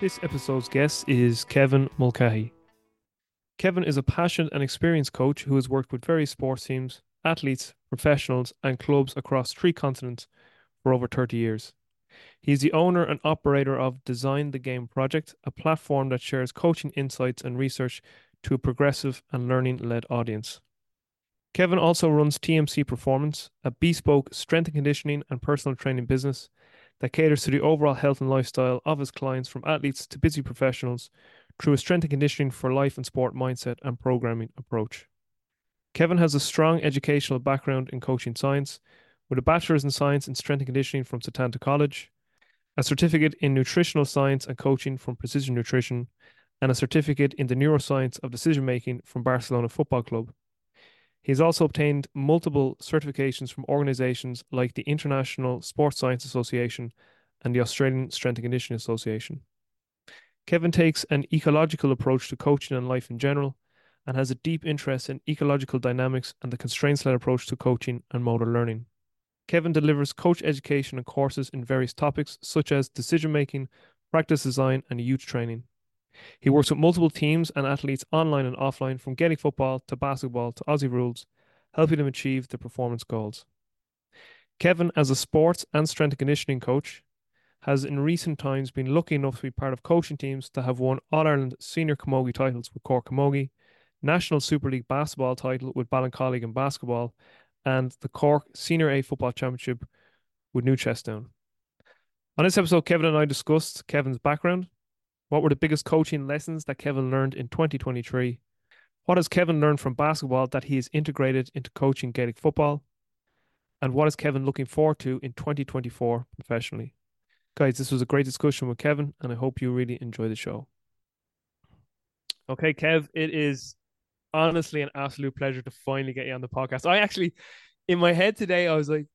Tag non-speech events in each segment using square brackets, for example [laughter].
This episode's guest is Kevin Mulcahy. Kevin is a passionate and experienced coach who has worked with various sports teams, athletes, professionals, and clubs across three continents for over 30 years. He is the owner and operator of Design the Game Project, a platform that shares coaching insights and research to a progressive and learning led audience. Kevin also runs TMC Performance, a bespoke strength and conditioning and personal training business that caters to the overall health and lifestyle of his clients from athletes to busy professionals through a strength and conditioning for life and sport mindset and programming approach. Kevin has a strong educational background in coaching science with a bachelor's in science in strength and conditioning from Setanta College, a certificate in nutritional science and coaching from Precision Nutrition, and a certificate in the neuroscience of decision making from Barcelona Football Club. He has also obtained multiple certifications from organizations like the International Sports Science Association and the Australian Strength and Conditioning Association. Kevin takes an ecological approach to coaching and life in general and has a deep interest in ecological dynamics and the constraints led approach to coaching and motor learning. Kevin delivers coach education and courses in various topics such as decision making, practice design, and youth training. He works with multiple teams and athletes online and offline from Gaelic football to basketball to Aussie rules, helping them achieve their performance goals. Kevin, as a sports and strength and conditioning coach, has in recent times been lucky enough to be part of coaching teams that have won All Ireland senior camogie titles with Cork Camogie, National Super League basketball title with Ballincollig in basketball, and the Cork Senior A Football Championship with Newcestown. On this episode, Kevin and I discussed Kevin's background, what were the biggest coaching lessons that Kevin learned in 2023? What has Kevin learned from basketball that he has integrated into coaching Gaelic football? And what is Kevin looking forward to in 2024 professionally? Guys, this was a great discussion with Kevin, and I hope you really enjoy the show. Okay, Kev, it is honestly an absolute pleasure to finally get you on the podcast. I actually, in my head today, I was like,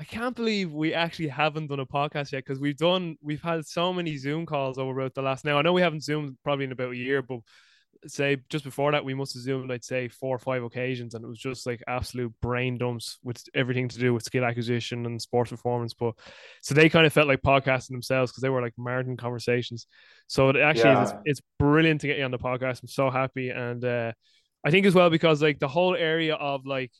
I can't believe we actually haven't done a podcast yet because we've done we've had so many Zoom calls over about the last now. I know we haven't zoomed probably in about a year, but say just before that we must have zoomed I'd say four or five occasions and it was just like absolute brain dumps with everything to do with skill acquisition and sports performance. But so they kind of felt like podcasting themselves because they were like marathon conversations. So it actually yeah. is, it's brilliant to get you on the podcast. I'm so happy and uh I think as well because like the whole area of like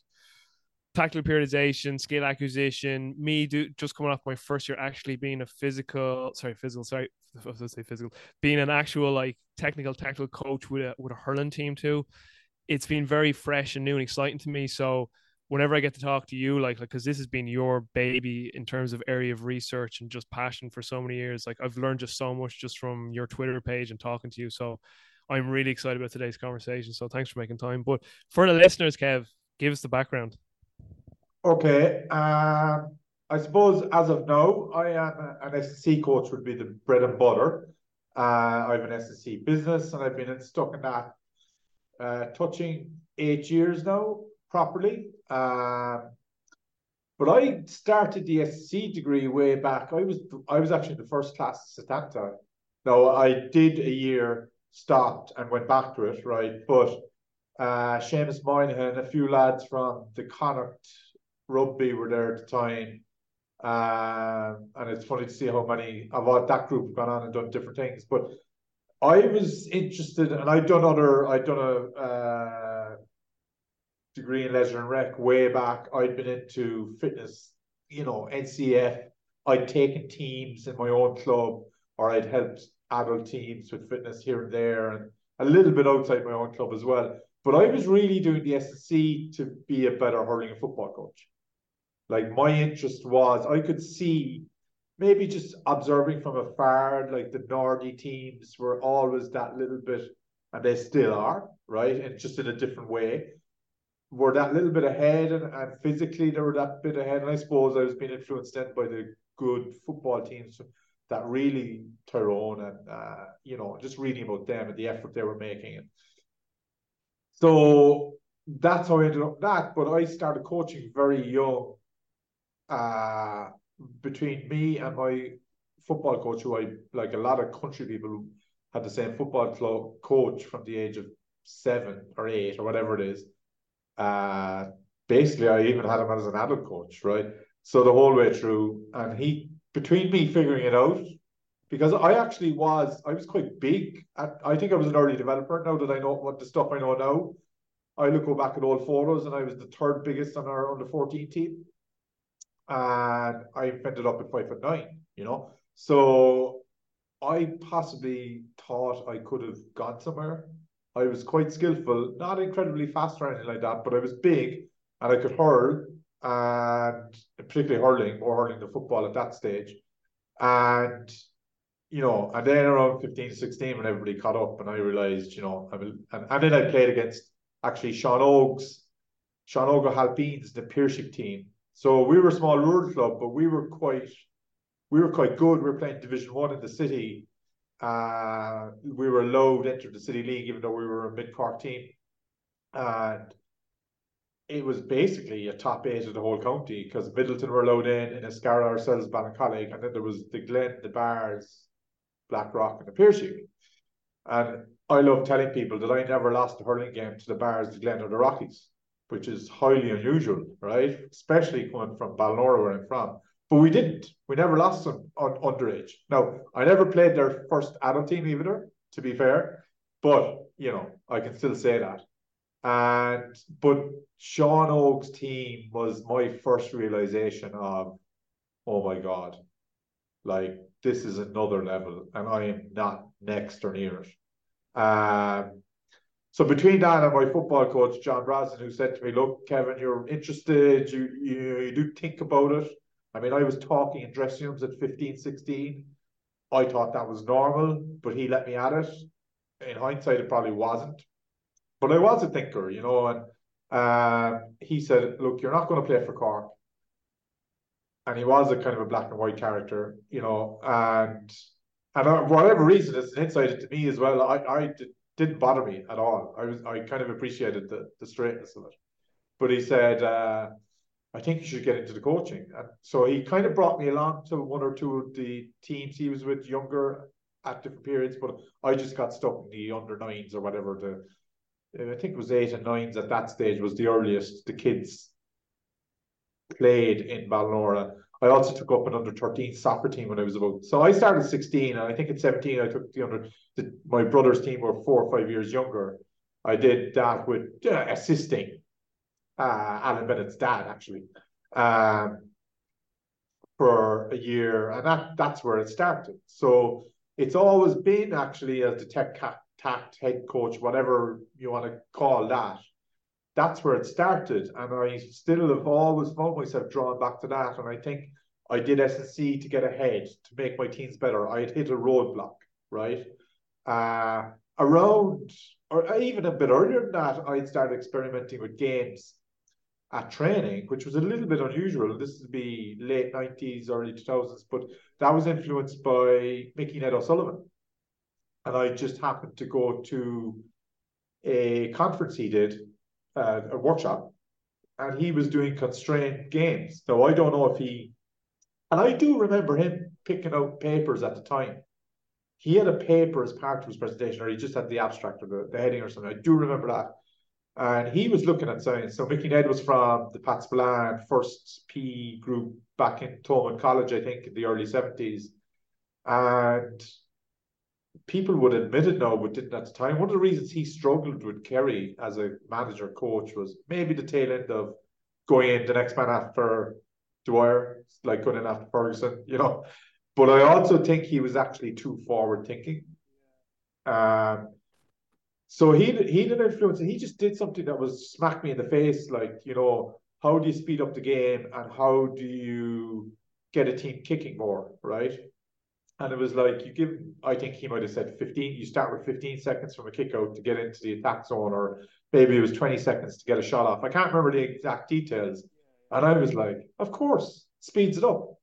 tactical periodization, skill acquisition, me do just coming off my first year actually being a physical, sorry, physical, sorry, [laughs] I was say physical, being an actual like technical tactical coach with a with a hurling team too. It's been very fresh and new and exciting to me. So whenever I get to talk to you, like, because this has been your baby in terms of area of research and just passion for so many years. Like I've learned just so much just from your Twitter page and talking to you. So I'm really excited about today's conversation. So thanks for making time. But for the listeners, Kev, give us the background. Okay. Um, I suppose as of now, I am an SSC coach would be the bread and butter. Uh, I have an SSC business and I've been stuck in that uh, touching eight years now properly. Um, but I started the SSC degree way back. I was I was actually the first class at that time. No, I did a year, stopped and went back to it, right? But uh Seamus Moynihan, a few lads from the Connacht rugby were there at the time. Um, and it's funny to see how many of that group have gone on and done different things. But I was interested, and I'd done other, I'd done a uh, degree in leisure and rec way back. I'd been into fitness, you know, NCF. I'd taken teams in my own club, or I'd helped adult teams with fitness here and there, and a little bit outside my own club as well. But I was really doing the SSC to be a better hurling and football coach. Like my interest was, I could see maybe just observing from afar, like the Nordy teams were always that little bit, and they still are, right? And just in a different way. Were that little bit ahead, and, and physically they were that bit ahead. And I suppose I was being influenced then by the good football teams that really Tyrone and uh, you know, just reading about them and the effort they were making. And so that's how I ended up that. But I started coaching very young uh, between me and my football coach, who I like a lot of country people had the same football club coach from the age of seven or eight or whatever it is. Uh, basically, I even had him as an adult coach, right? So the whole way through, and he between me figuring it out because I actually was I was quite big. At, I think I was an early developer. Now that I know what the stuff I know now, I look go back at old photos and I was the third biggest on our under fourteen team, and I ended up at five foot nine. You know, so I possibly thought I could have gone somewhere. I was quite skillful, not incredibly fast or anything like that, but I was big and I could hurl and particularly hurling, more hurling than football at that stage. And you know, and then around 15, 16, when everybody caught up, and I realized, you know, I will, and, and then I played against actually Seán Óg's, Sean Oga Halpines, the Piarsaigh team. So we were a small rural club, but we were quite, we were quite good. We were playing Division One in the city. Uh, we were allowed to enter the city league, even though we were a mid Cork team, and it was basically a top eight of the whole county because Midleton were allowed in, in Inniscarra ourselves, Ballincollig, and then there was the Glen, the Barrs, Blackrock, and the Piarsaigh. And I love telling people that I never lost a hurling game to the Barrs, the Glen, or the Rockies, which is highly unusual, right? Especially coming from Ballinora, where I'm from. But we didn't. We never lost them on underage. Now, I never played their first adult team either, to be fair. But, you know, I can still say that. And but Seán Óg's team was my first realization of, oh my God, like this is another level, and I am not next or near it. Um, so between that and my football coach John Brosnan, who said to me, "Look, Kevin, you're interested. You you, you do think about it." I mean, I was talking in dressing rooms at 15, 16. I thought that was normal, but he let me at it. In hindsight, it probably wasn't. But I was a thinker, you know, and uh, he said, "Look, you're not going to play for Cork," and he was a kind of a black and white character, you know, and and uh, for whatever reason, it's an insight to me as well. I I did, didn't bother me at all. I was I kind of appreciated the the straightness of it, but he said. Uh, I think you should get into the coaching. And so he kind of brought me along to one or two of the teams he was with younger at different periods, but I just got stuck in the under nines or whatever the I think it was eight and nines at that stage was the earliest the kids played in Ballinora. I also took up an under 13 soccer team when I was about so I started 16 and I think at 17 I took the under the, my brother's team were four or five years younger. I did that with uh, assisting uh, Alan Bennett's dad actually um, for a year and that that's where it started. So it's always been actually as the tech tact, head coach, whatever you want to call that. That's where it started. And I still have always found myself drawn back to that. And I think I did SSC to get ahead, to make my teams better. I had hit a roadblock, right? Uh, around, or even a bit earlier than that, I'd started experimenting with games at training, which was a little bit unusual. This would be late 90s, early 2000s, but that was influenced by Mickey Ned O'Sullivan and I just happened to go to a conference he did, uh, a workshop, and he was doing constrained games. So I don't know if he, and I do remember him picking out papers at the time. He had a paper as part of his presentation, or he just had the abstract or the, the heading or something. I do remember that. And he was looking at science. So Mickey Ned was from the Pats Bland first P group back in Thomond College, I think, in the early 70s. And people would admit it now, but didn't at the time. One of the reasons he struggled with Kerry as a manager coach was maybe the tail end of going in the next man after Dwyer, like going in after Ferguson, you know. But I also think he was actually too forward thinking. Um, so he he didn't influence it. He just did something that was smack me in the face, like you know, how do you speed up the game and how do you get a team kicking more, right? And it was like you give, I think he might have said 15, you start with 15 seconds from a kick out to get into the attack zone, or maybe it was 20 seconds to get a shot off. I can't remember the exact details. And I was like, of course, speeds it up.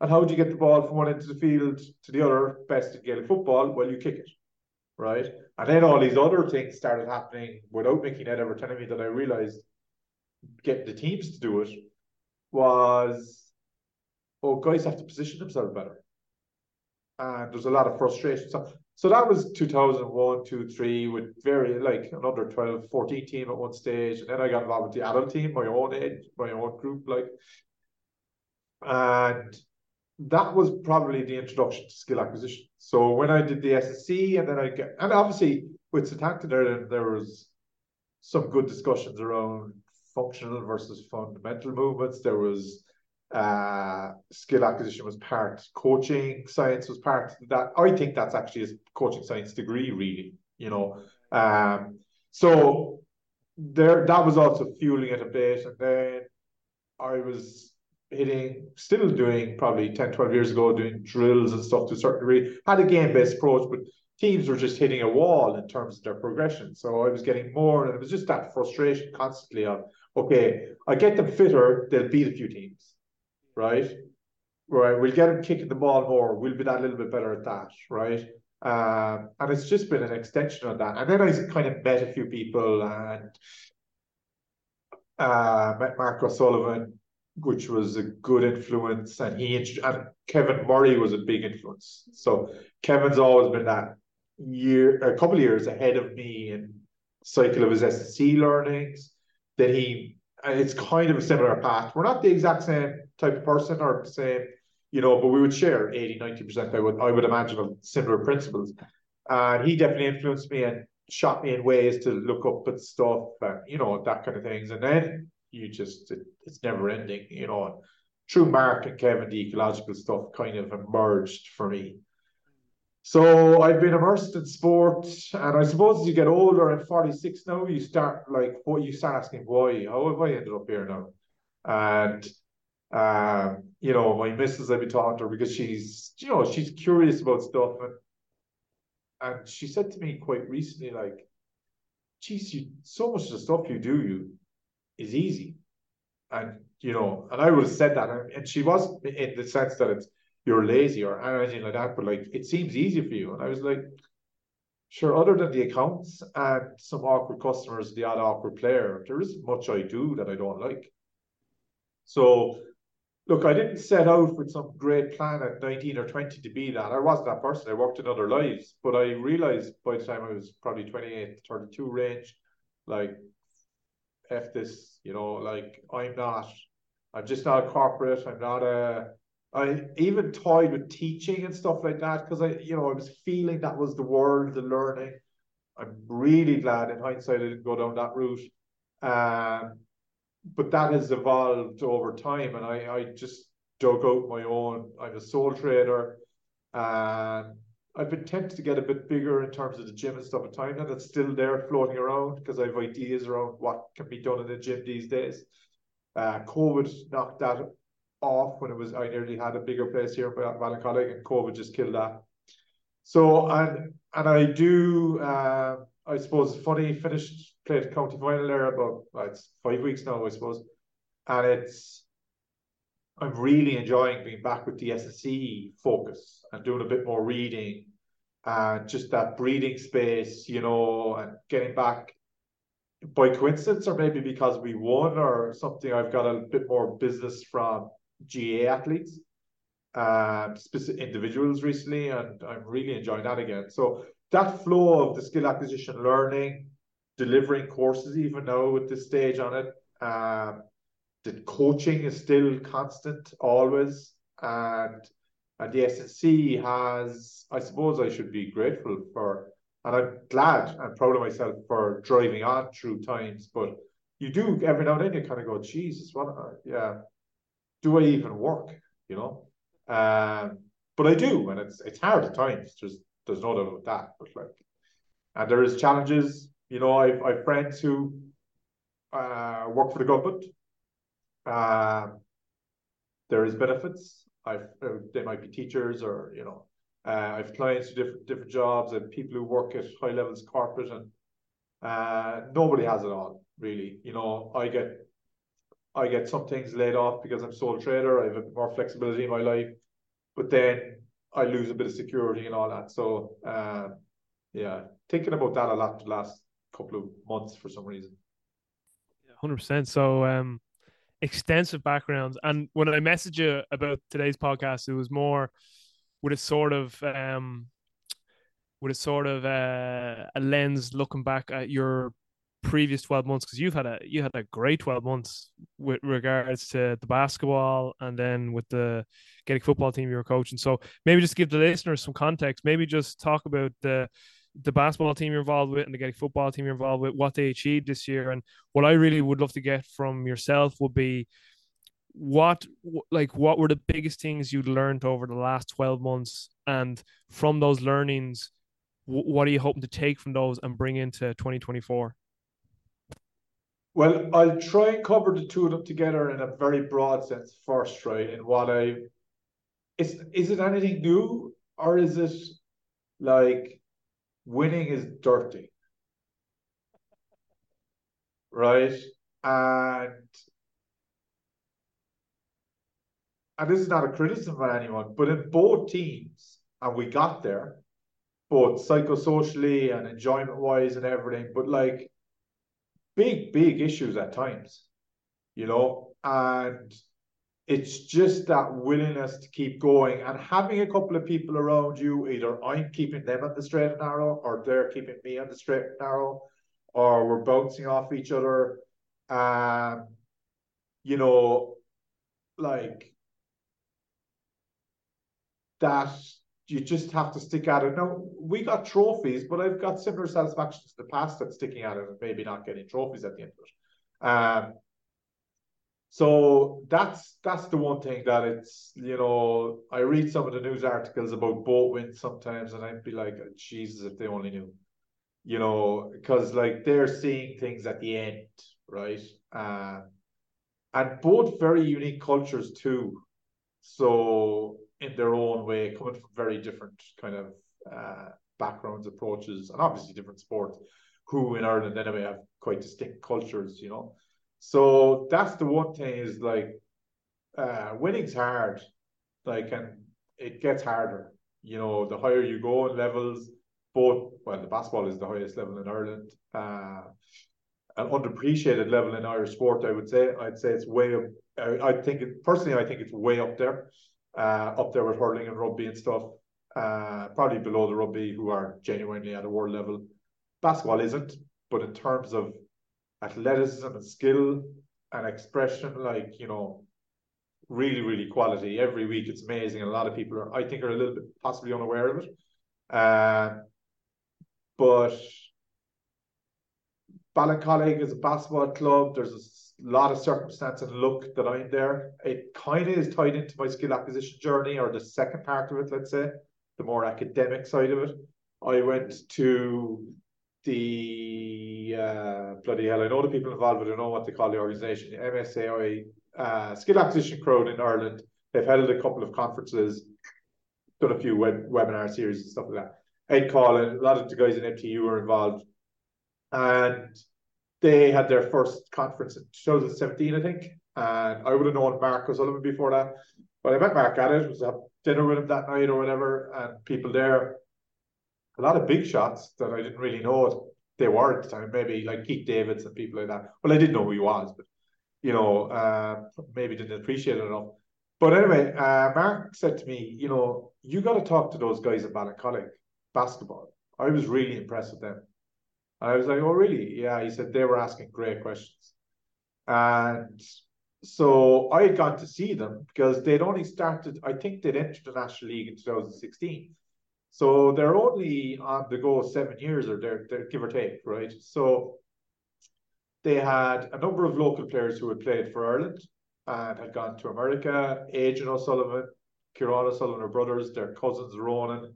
And how do you get the ball from one end of the field to the other? Best at Gaelic football, well, you kick it. Right. And then all these other things started happening without Mickey Ned ever telling me that I realized getting the teams to do it was, oh, guys have to position themselves better and there's a lot of frustration. So, so that was 2001, 2, 3 with very like an under 12, 14 team at one stage. And then I got involved with the adult team, my own age, my own group, like. And that was probably the introduction to skill acquisition. So when I did the SSC, and then I get, and obviously with Setanta there, there was some good discussions around functional versus fundamental movements. There was uh, skill acquisition was part, coaching science was part that. I think that's actually a coaching science degree, really. You know, um, so there that was also fueling it a bit, and then I was hitting, still doing probably 10, 12 years ago, doing drills and stuff to a certain degree. Had a game based approach, but teams were just hitting a wall in terms of their progression. So I was getting more, and it was just that frustration constantly of, okay, I get them fitter, they'll beat a few teams, right? Right, we'll get them kicking the ball more. We'll be that little bit better at that, right? Um, and it's just been an extension of that. And then I kind of met a few people and uh, met Mark O'Sullivan, which was a good influence. And he and Kevin Murray was a big influence. So Kevin's always been that year, a couple of years ahead of me in cycle of his SSC learnings. That he, Uh, it's kind of a similar path. We're not the exact same type of person or same you know, but we would share 80, 90%, I would, I would imagine, of similar principles. And he definitely influenced me and shot me in ways to look up at stuff and, you know, that kind of things. And then you just, it, it's never ending, you know. True Mark and Kevin, the ecological stuff kind of emerged for me. So I've been immersed in sport, and I suppose as you get older, I'm 46 now, you start like what you start asking why, how have I ended up here now? And um, you know, my missus, I've been talking to her because she's, you know, she's curious about stuff. And, and she said to me quite recently, like, geez, you, so much of the stuff you do you is easy. And, you know, and I would have said that. And she was in the sense that it's, you're lazy or anything like that, but like, it seems easy for you. And I was like, sure, other than the accounts and some awkward customers, the odd awkward player, there isn't much I do that I don't like. So look, I didn't set out with some great plan at 19 or 20 to be that. I wasn't that person. I worked in other lives, but I realized by the time I was probably 28, 32 range, like, F this, you know, like, I'm not, I'm just not a corporate. I'm not a, I even toyed with teaching and stuff like that because I, you know, I was feeling that was the world, the learning. I'm really glad in hindsight I didn't go down that route. Um, but that has evolved over time, and I, I just dug out my own. I'm a sole trader, and I've been tempted to get a bit bigger in terms of the gym and stuff at time, and it's still there floating around because I have ideas around what can be done in the gym these days. Uh, COVID knocked that off when it was I nearly had a bigger place here in Ballincollig, and COVID just killed that. So and and I do. Uh, I suppose funny finished played county final there about well, it's five weeks now, I suppose, and it's I'm really enjoying being back with the SSC focus and doing a bit more reading and just that breathing space, you know, and getting back by coincidence or maybe because we won or something. I've got a bit more business from GAA athletes, um, specific individuals recently, and I'm really enjoying that again. So that flow of the skill acquisition learning, delivering courses even now at this stage on it. Um, the coaching is still constant always, and and the SSC has. I suppose I should be grateful for, and I'm glad and proud of myself for driving on through times. But you do every now and then you kind of go, Jesus, what? Yeah, do I even work? You know. Um, but I do, and it's it's hard at times. There's there's no doubt about that. But like, and there is challenges. You know, I've I've friends who uh, work for the government. Uh, there is benefits. I've uh, they might be teachers or you know, uh, I've clients who different different jobs and people who work at high levels corporate and uh, nobody has it all really. You know, I get I get some things laid off because I'm sole trader. I have a bit more flexibility in my life, but then I lose a bit of security and all that. So uh, yeah, thinking about that a lot the last couple of months for some reason. Hundred percent. So um, extensive backgrounds, and when I messaged you about today's podcast, it was more with a sort of um, with a sort of uh, a lens looking back at your previous 12 months because you've had a you had a great 12 months with regards to the basketball and then with the Gaelic football team you were coaching. So maybe just give the listeners some context. Maybe just talk about the the basketball team you're involved with and the Gaelic football team you're involved with what they achieved this year. And what I really would love to get from yourself would be what like what were the biggest things you learned over the last 12 months? And from those learnings what are you hoping to take from those and bring into 2024 well, I'll try and cover the two of them together in a very broad sense first, right? And what I is is it anything new or is it like winning is dirty? Right? And and this is not a criticism of anyone, but in both teams, and we got there, both psychosocially and enjoyment wise and everything, but like big, big issues at times, you know, and it's just that willingness to keep going and having a couple of people around you, either I'm keeping them on the straight and narrow or they're keeping me on the straight and narrow, or we're bouncing off each other. Um, you know, like that you just have to stick at it. Now we got trophies, but I've got similar satisfactions in the past at sticking at it and maybe not getting trophies at the end of it. Um, so that's that's the one thing that it's you know I read some of the news articles about boat wins sometimes and I'd be like Jesus if they only knew, you know because like they're seeing things at the end right, uh, and both very unique cultures too. So in their own way, coming from very different kind of uh, backgrounds, approaches, and obviously different sports, who in Ireland anyway have quite distinct cultures, you know. So that's the one thing is like uh, winning's hard, like, and it gets harder. You know, the higher you go in levels, both well, the basketball is the highest level in Ireland. Uh, an underappreciated level in Irish sport, I would say. I'd say it's way up. I, I think it, personally, I think it's way up there up there with hurling and rugby and stuff. Uh, probably below the rugby, who are genuinely at a world level. Basketball isn't, but in terms of athleticism and skill and expression, like you know, really, really quality. Every week it's amazing, and a lot of people are, I think, are a little bit possibly unaware of it. Uh, but Ballincollig is a basketball club. There's a lot of circumstance and luck that I'm there. It kind of is tied into my skill acquisition journey or the second part of it, let's say, the more academic side of it. I went to the uh, bloody hell, I know the people involved, but I don't know what they call the organization, the MSAI uh, skill acquisition crowd in Ireland. They've held a couple of conferences, done a few web, webinar series and stuff like that. Ed Coughlan, a lot of the guys in MTU were involved. And they had their first conference in 2017, I think. And I would have known Mark O'Sullivan before that. But I met Mark at it, was at dinner with him that night or whatever, and people there. A lot of big shots that I didn't really know they were at the time, maybe like Keith Davids and people like that. Well, I didn't know who he was, but you know, uh, maybe didn't appreciate it enough. But anyway, uh, Mark said to me, you know, you got to talk to those guys at Ballincollig basketball. I was really impressed with them. I was like, oh, really? Yeah. He said they were asking great questions. And so I gone to see them because they'd only started, I think they'd entered the National League in 2016. So they're only on the go seven years or they're, they're give or take, right? So they had a number of local players who had played for Ireland and had gone to America. Adrian O'Sullivan, Kieran O'Sullivan are brothers, their cousins Ronan.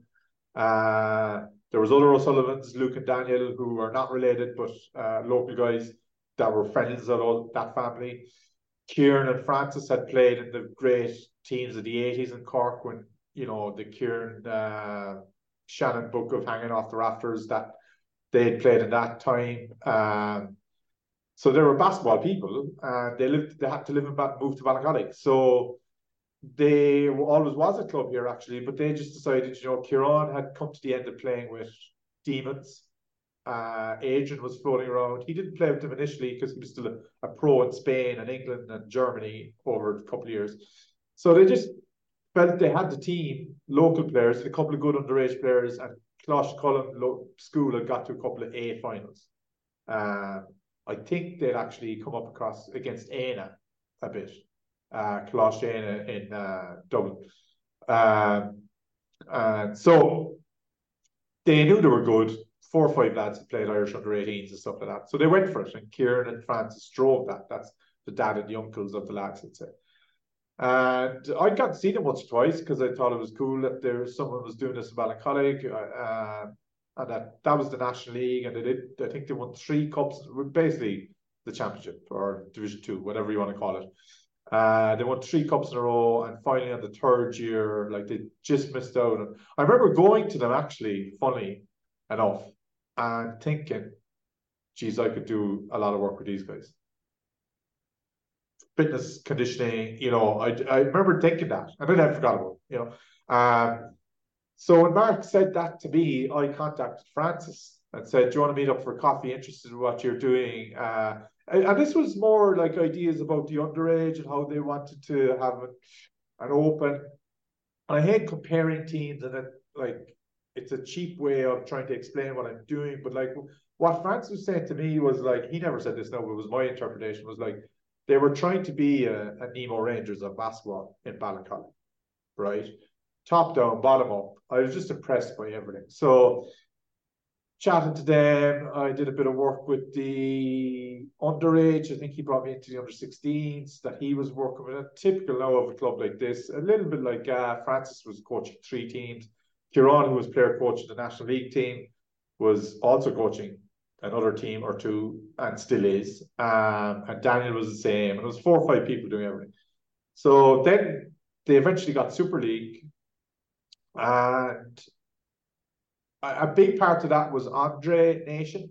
Uh, there was other O'Sullivans, Luke and Daniel, who are not related, but uh, local guys that were friends of all, that family. Kieran and Francis had played in the great teams of the 80s in Cork when, you know, the Kieran uh, Shannon book of Hanging Off the Rafters that they had played in that time. Um, so they were basketball people and they lived, they had to live in, move to Ballincollig. So they always was a club here actually, but they just decided, you know, Kieran had come to the end of playing with demons. Uh, Adrian was floating around. He didn't play with them initially because he was still a, a, pro in Spain and England and Germany over a couple of years. So they just felt they had the team, local players, a couple of good underage players, and Coláiste Choilm School had got to a couple of A finals. Uh, I think they'd actually come up across against Éanna a bit, uh, Éanna in uh, Dublin. Um, and so they knew they were good. Four or five lads had played Irish under 18s and stuff like that. So they went for it. And Kieran and Francis drove that. That's the dad and the uncles of the lads, I'd say. And I got to see them once or twice because I thought it was cool that there someone was doing this in Ballincollig. Uh, and that that was the National League, and they did. I think they won three cups, basically the championship or Division Two, whatever you want to call it. Uh, they won three cups in a row, and finally on the third year, like they just missed out. I remember going to them actually, funny enough, and thinking, "Geez, I could do a lot of work with these guys." Fitness conditioning, you know, I I remember thinking that, and then I forgot about, it, you know. Um, so when Mark said that to me, I contacted Francis and said, "Do you want to meet up for coffee? Interested in what you're doing?" Uh, and, this was more like ideas about the underage and how they wanted to have an, open. I hate comparing teams, and it like it's a cheap way of trying to explain what I'm doing. But like what Francis saying to me was like he never said this. No, it was my interpretation. Was like they were trying to be a, a Nemo Rangers of basketball in Ballincollig, right? top down, bottom up. I was just impressed by everything. So chatting to them, I did a bit of work with the underage. I think he brought me into the under 16s that he was working with. A typical now of a club like this, a little bit like uh, Francis was coaching three teams. Kieran, who was player coach of the National League team, was also coaching another team or two and still is. Um, and Daniel was the same. And it was four or five people doing everything. So then they eventually got Super League and a big part of that was Andre Nation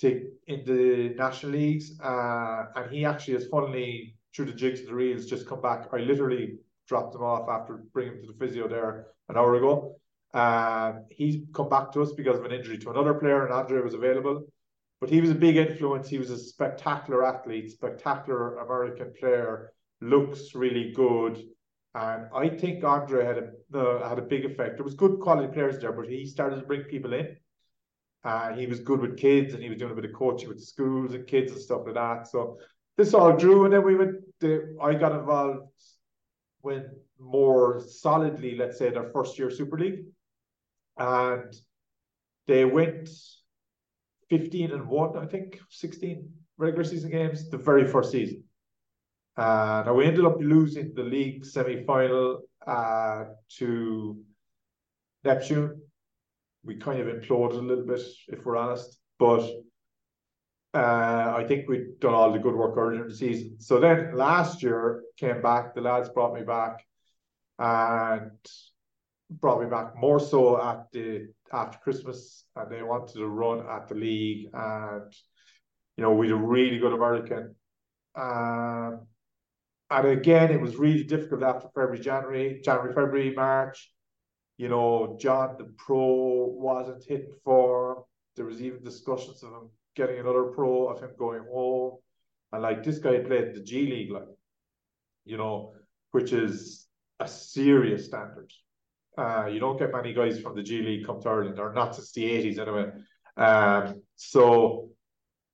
to in the national leagues. Uh, and he actually has funnily through the jigs and the reels just come back. I literally dropped him off after bringing him to the physio there an hour ago. Um, he's come back to us because of an injury to another player, and Andre was available. But he was a big influence. He was a spectacular athlete, spectacular American player, looks really good. And I think Andre had a uh, had a big effect. There was good quality players there, but he started to bring people in. He was good with kids, and he was doing a bit of coaching with schools and kids and stuff like that. So this all drew, and then we went. I got involved when more solidly, let's say, their first year Super League, and they went fifteen and one, I think, sixteen regular season games the very first season. Uh, now we ended up losing the league semi-final uh, to Neptune. We kind of imploded a little bit, if we're honest, but uh, I think we'd done all the good work earlier in the season. So then last year came back. The lads brought me back, and brought me back more so at the after Christmas, and they wanted to run at the league, and you know we had a really good American. Um, and again, it was really difficult after February, January, January, February, March. You know, John the pro wasn't hitting form. There was even discussions of him getting another pro, of him going home. And like this guy played the G League, like, you know, which is a serious standard. Uh, you don't get many guys from the G League come to Ireland, or not since the 80s anyway. Um, so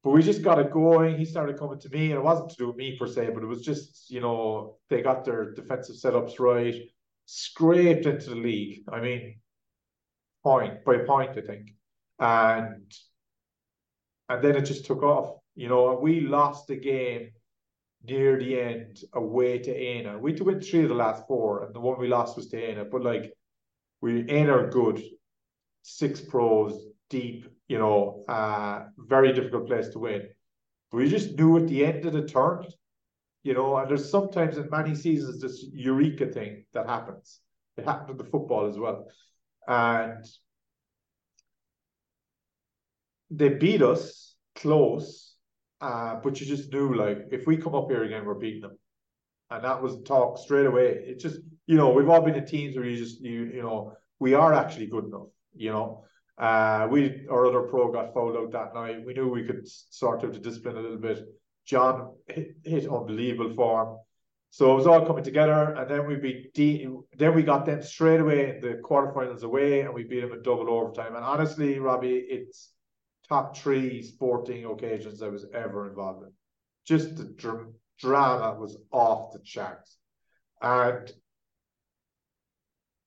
but we just got it going. He started coming to me, and it wasn't to do with me per se, but it was just, you know, they got their defensive setups right, scraped into the league. I mean, point by point, I think. And and then it just took off. You know, we lost the game near the end away to Éanna. We win three of the last four, and the one we lost was to Éanna. But like we Éanna are good, six pros, deep, you know, uh, very difficult place to win. But we just knew at the end of the turn, you know, and there's sometimes in many seasons this eureka thing that happens. It happened in the football as well. And they beat us close, uh, but you just knew like if we come up here again, we're beating them. And that was talk straight away. It just, you know, we've all been in teams where you just you, you know, we are actually good enough, you know. Uh, we our other pro got fouled out that night. We knew we could sort out the discipline a little bit. John hit, hit unbelievable form. So it was all coming together, and then we beat D. Then we got them straight away in the quarterfinals away, and we beat them in double overtime. And honestly, Robbie, it's top three sporting occasions I was ever involved in. Just the dr- drama was off the charts. And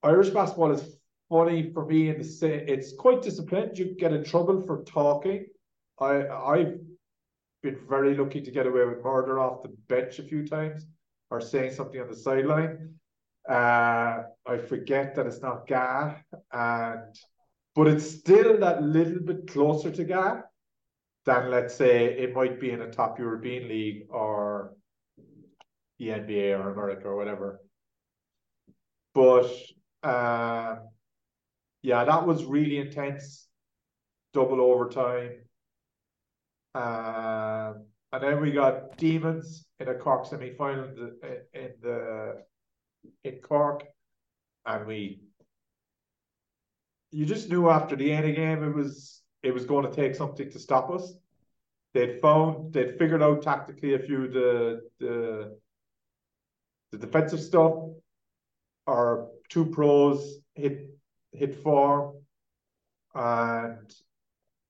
Irish basketball is funny for me in the it's quite disciplined. You get in trouble for talking. I I've been very lucky to get away with murder off the bench a few times or saying something on the sideline. Uh, I forget that it's not GA, and but it's still that little bit closer to GA than let's say it might be in a top European league or the NBA or America or whatever. But uh, yeah, that was really intense, double overtime. Uh, and then we got Demons in a Cork semi final in the, in the in Cork, and we. You just knew after the end of the game it was it was going to take something to stop us. They'd found they'd figured out tactically a few the the the defensive stuff. Our two pros hit hit form, and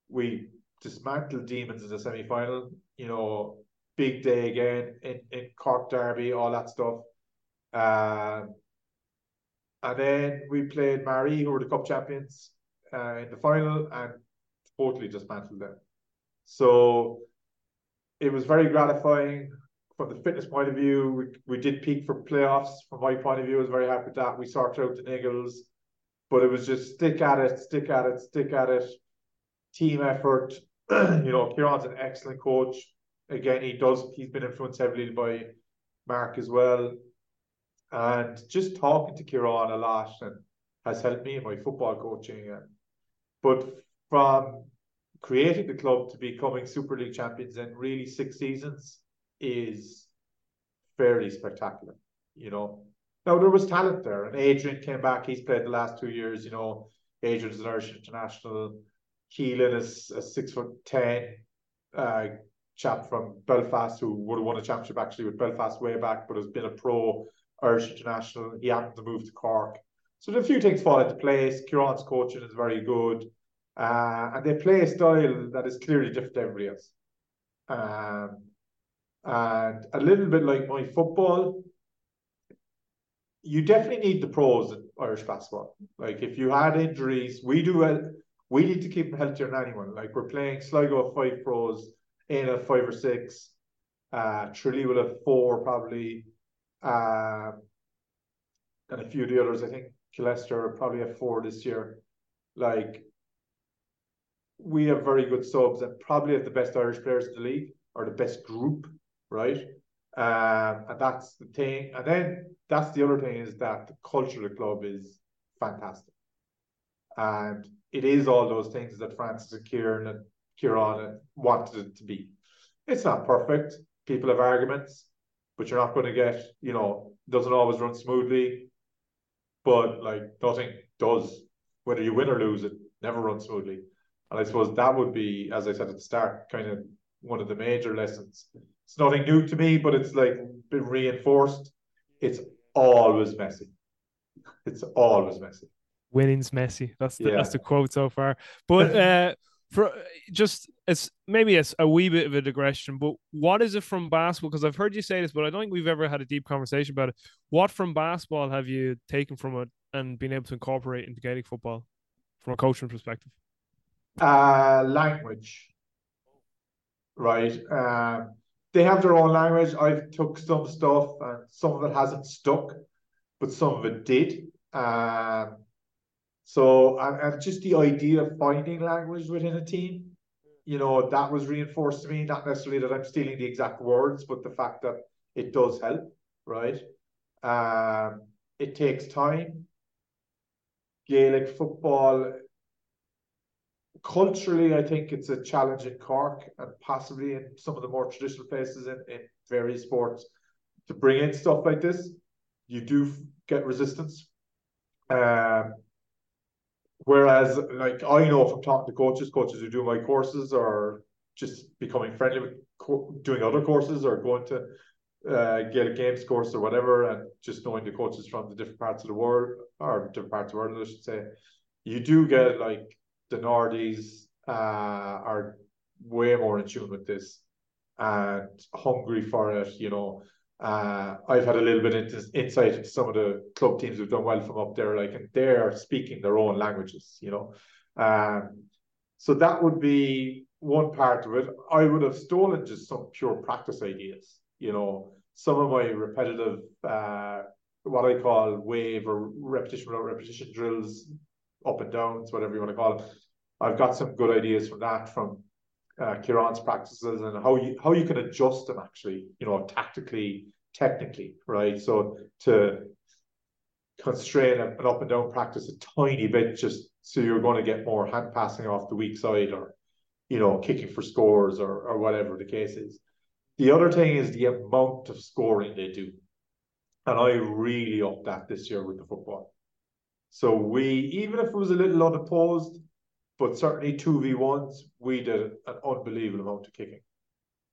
we dismantled demons in the semi final. You know, big day again in, in Cork Derby, all that stuff. Um, and then we played Mary, who were the cup champions, uh, in the final and totally dismantled them. So it was very gratifying from the fitness point of view. We, we did peak for playoffs. From my point of view, I was very happy with that. We sorted out the niggles, but it was just stick at it, stick at it, stick at it. Team effort. [clears throat] you know, Kieran's an excellent coach. Again, he does. He's been influenced heavily by Mark as well, and just talking to Kieran a lot and has helped me in my football coaching. And but from creating the club to becoming Super League champions in really six seasons is fairly spectacular. You know, now there was talent there, and Adrian came back. He's played the last two years. You know, Adrian's an Irish international. Keelan is a six foot ten uh, chap from Belfast who would have won a championship actually with Belfast way back, but has been a pro Irish international. He happened to move to Cork. So a few things fall into place. Kieran's coaching is very good. Uh, and they play a style that is clearly different to everybody else. Um, and a little bit like my football, you definitely need the pros in Irish basketball. Like if you had injuries, we do a, we need to keep them healthier than anyone. Like we're playing Sligo five pros, in a five or six, uh Tralee will have four probably, uh, and a few of the others. I think Killester probably have four this year. Like we have very good subs and probably have the best Irish players in the league or the best group, right? Um, and that's the thing. And then that's the other thing is that the culture of the club is fantastic. And it is all those things that Francis and Kieran and Kieran wanted it to be. It's not perfect. People have arguments, but you're not going to get, you know, doesn't always run smoothly. But like nothing does, whether you win or lose, it never runs smoothly. And I suppose that would be, as I said at the start, kind of one of the major lessons. It's nothing new to me, but it's like been reinforced. It's always messy. It's always messy. Winning's messy. That's the yeah. that's the quote so far. But [laughs] uh for just it's maybe it's a wee bit of a digression, but what is it from basketball? Because I've heard you say this, but I don't think we've ever had a deep conversation about it. What from basketball have you taken from it and been able to incorporate into Gaelic football from a coaching perspective? Uh, language, right? Um, they have their own language. I've took some stuff, and some of it hasn't stuck, but some of it did. Um, so, and, and just the idea of finding language within a team, you know, that was reinforced to me. Not necessarily that I'm stealing the exact words, but the fact that it does help, right? Um, it takes time. Gaelic football culturally, I think it's a challenge in Cork and possibly in some of the more traditional places in, in various sports to bring in stuff like this. You do get resistance. Um, whereas, like I know from talking to coaches, coaches who do my courses or just becoming friendly with co- doing other courses or going to uh, get a games course or whatever, and just knowing the coaches from the different parts of the world or different parts of the world, I should say, you do get like the Nordies uh, are way more in tune with this and hungry for it. You know, uh, I've had a little bit into insight into some of the club teams who've done well from up there, like, and they're speaking their own languages. You know, um, so that would be one part of it. I would have stolen just some pure practice ideas. You know, some of my repetitive, uh, what I call wave or repetition without repetition drills, up and downs, whatever you want to call it. I've got some good ideas from that from uh, Kieran's practices and how you how you can adjust them actually, you know, tactically, technically, right? So to constrain an up and down practice a tiny bit, just so you're going to get more hand passing off the weak side, or you know, kicking for scores, or or whatever the case is. The other thing is the amount of scoring they do, and I really upped that this year with the football. So we, even if it was a little unopposed, but certainly two v ones, we did an unbelievable amount of kicking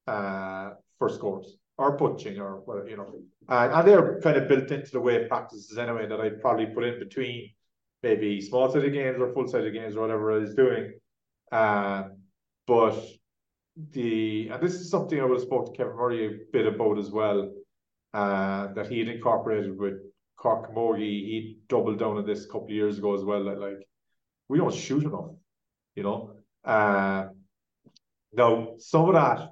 uh, for scores or punching or whatever, you know, and, and they're kind of built into the way of practices anyway that I'd probably put in between maybe small sided games or full sided games or whatever I was doing. Um, but the and this is something I would have spoke to Kevin Murray a bit about as well, uh, that he had incorporated with Cork Camogie. He doubled down on this a couple of years ago as well. That like we don't shoot enough you know. Uh, now, some of that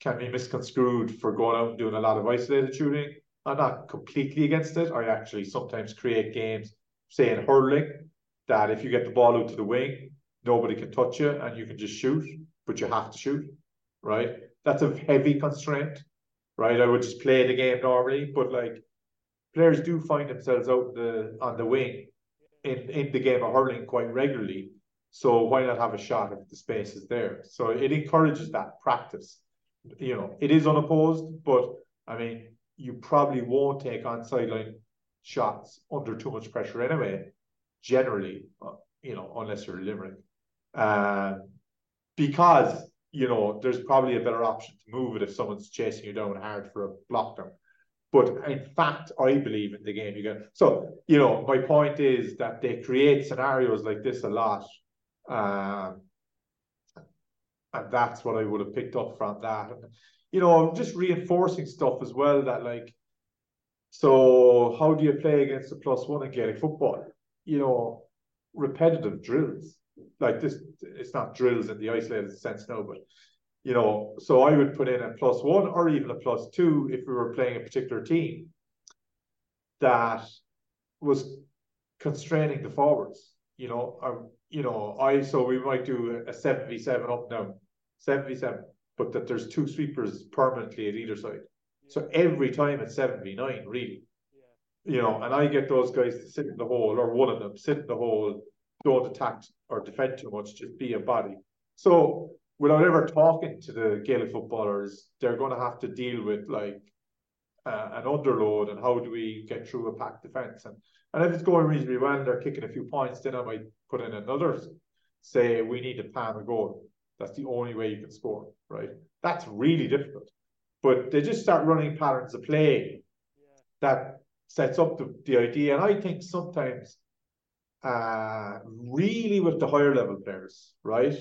can be misconstrued for going out and doing a lot of isolated shooting. I'm not completely against it. I actually sometimes create games, say in hurling, that if you get the ball out to the wing, nobody can touch you and you can just shoot, but you have to shoot, right? That's a heavy constraint, right? I would just play the game normally, but like players do find themselves out the on the wing in, in the game of hurling quite regularly so why not have a shot if the space is there? So it encourages that practice. You know, it is unopposed, but I mean, you probably won't take on sideline shots under too much pressure anyway. Generally, uh, you know, unless you're Limerick, um, because you know there's probably a better option to move it if someone's chasing you down hard for a block down. But in fact, I believe in the game you get. So, you know, my point is that they create scenarios like this a lot um, and that's what I would have picked up from that. You know, just reinforcing stuff as well that like, so how do you play against the plus one in Gaelic football? You know, repetitive drills. Like this, it's not drills in the isolated sense now, but you know, so I would put in a plus one or even a plus two if we were playing a particular team that was constraining the forwards. You know, I you know, I so we might do a seventy-seven up now, seventy-seven, but that there's two sweepers permanently at either side. Yeah. So every time it's seventy-nine, really. Yeah. You know, and I get those guys to sit in the hole, or one of them sit in the hole, don't attack or defend too much, just be a body. So without ever talking to the Gaelic footballers, they're going to have to deal with like uh, an underload and how do we get through a packed defense and and if it's going reasonably well, they're kicking a few points, then I might put in another, say we need to plan a goal. That's the only way you can score, right? That's really difficult. But they just start running patterns of play yeah. that sets up the, the idea. And I think sometimes uh, really with the higher level players, right?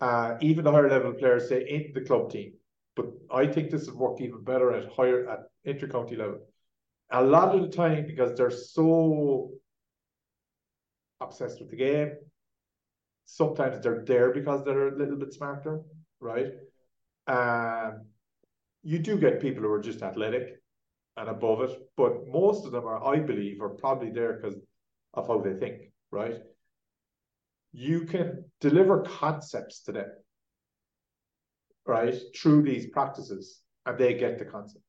Uh, even the higher level players say in the club team. But I think this would work even better at higher at inter-county level a lot of the time because they're so obsessed with the game. Sometimes they're there because they're a little bit smarter, right? Um, you do get people who are just athletic and above it, but most of them are, I believe, are probably there because of how they think, right? You can deliver concepts to them, right, through these practices, and they get the concept.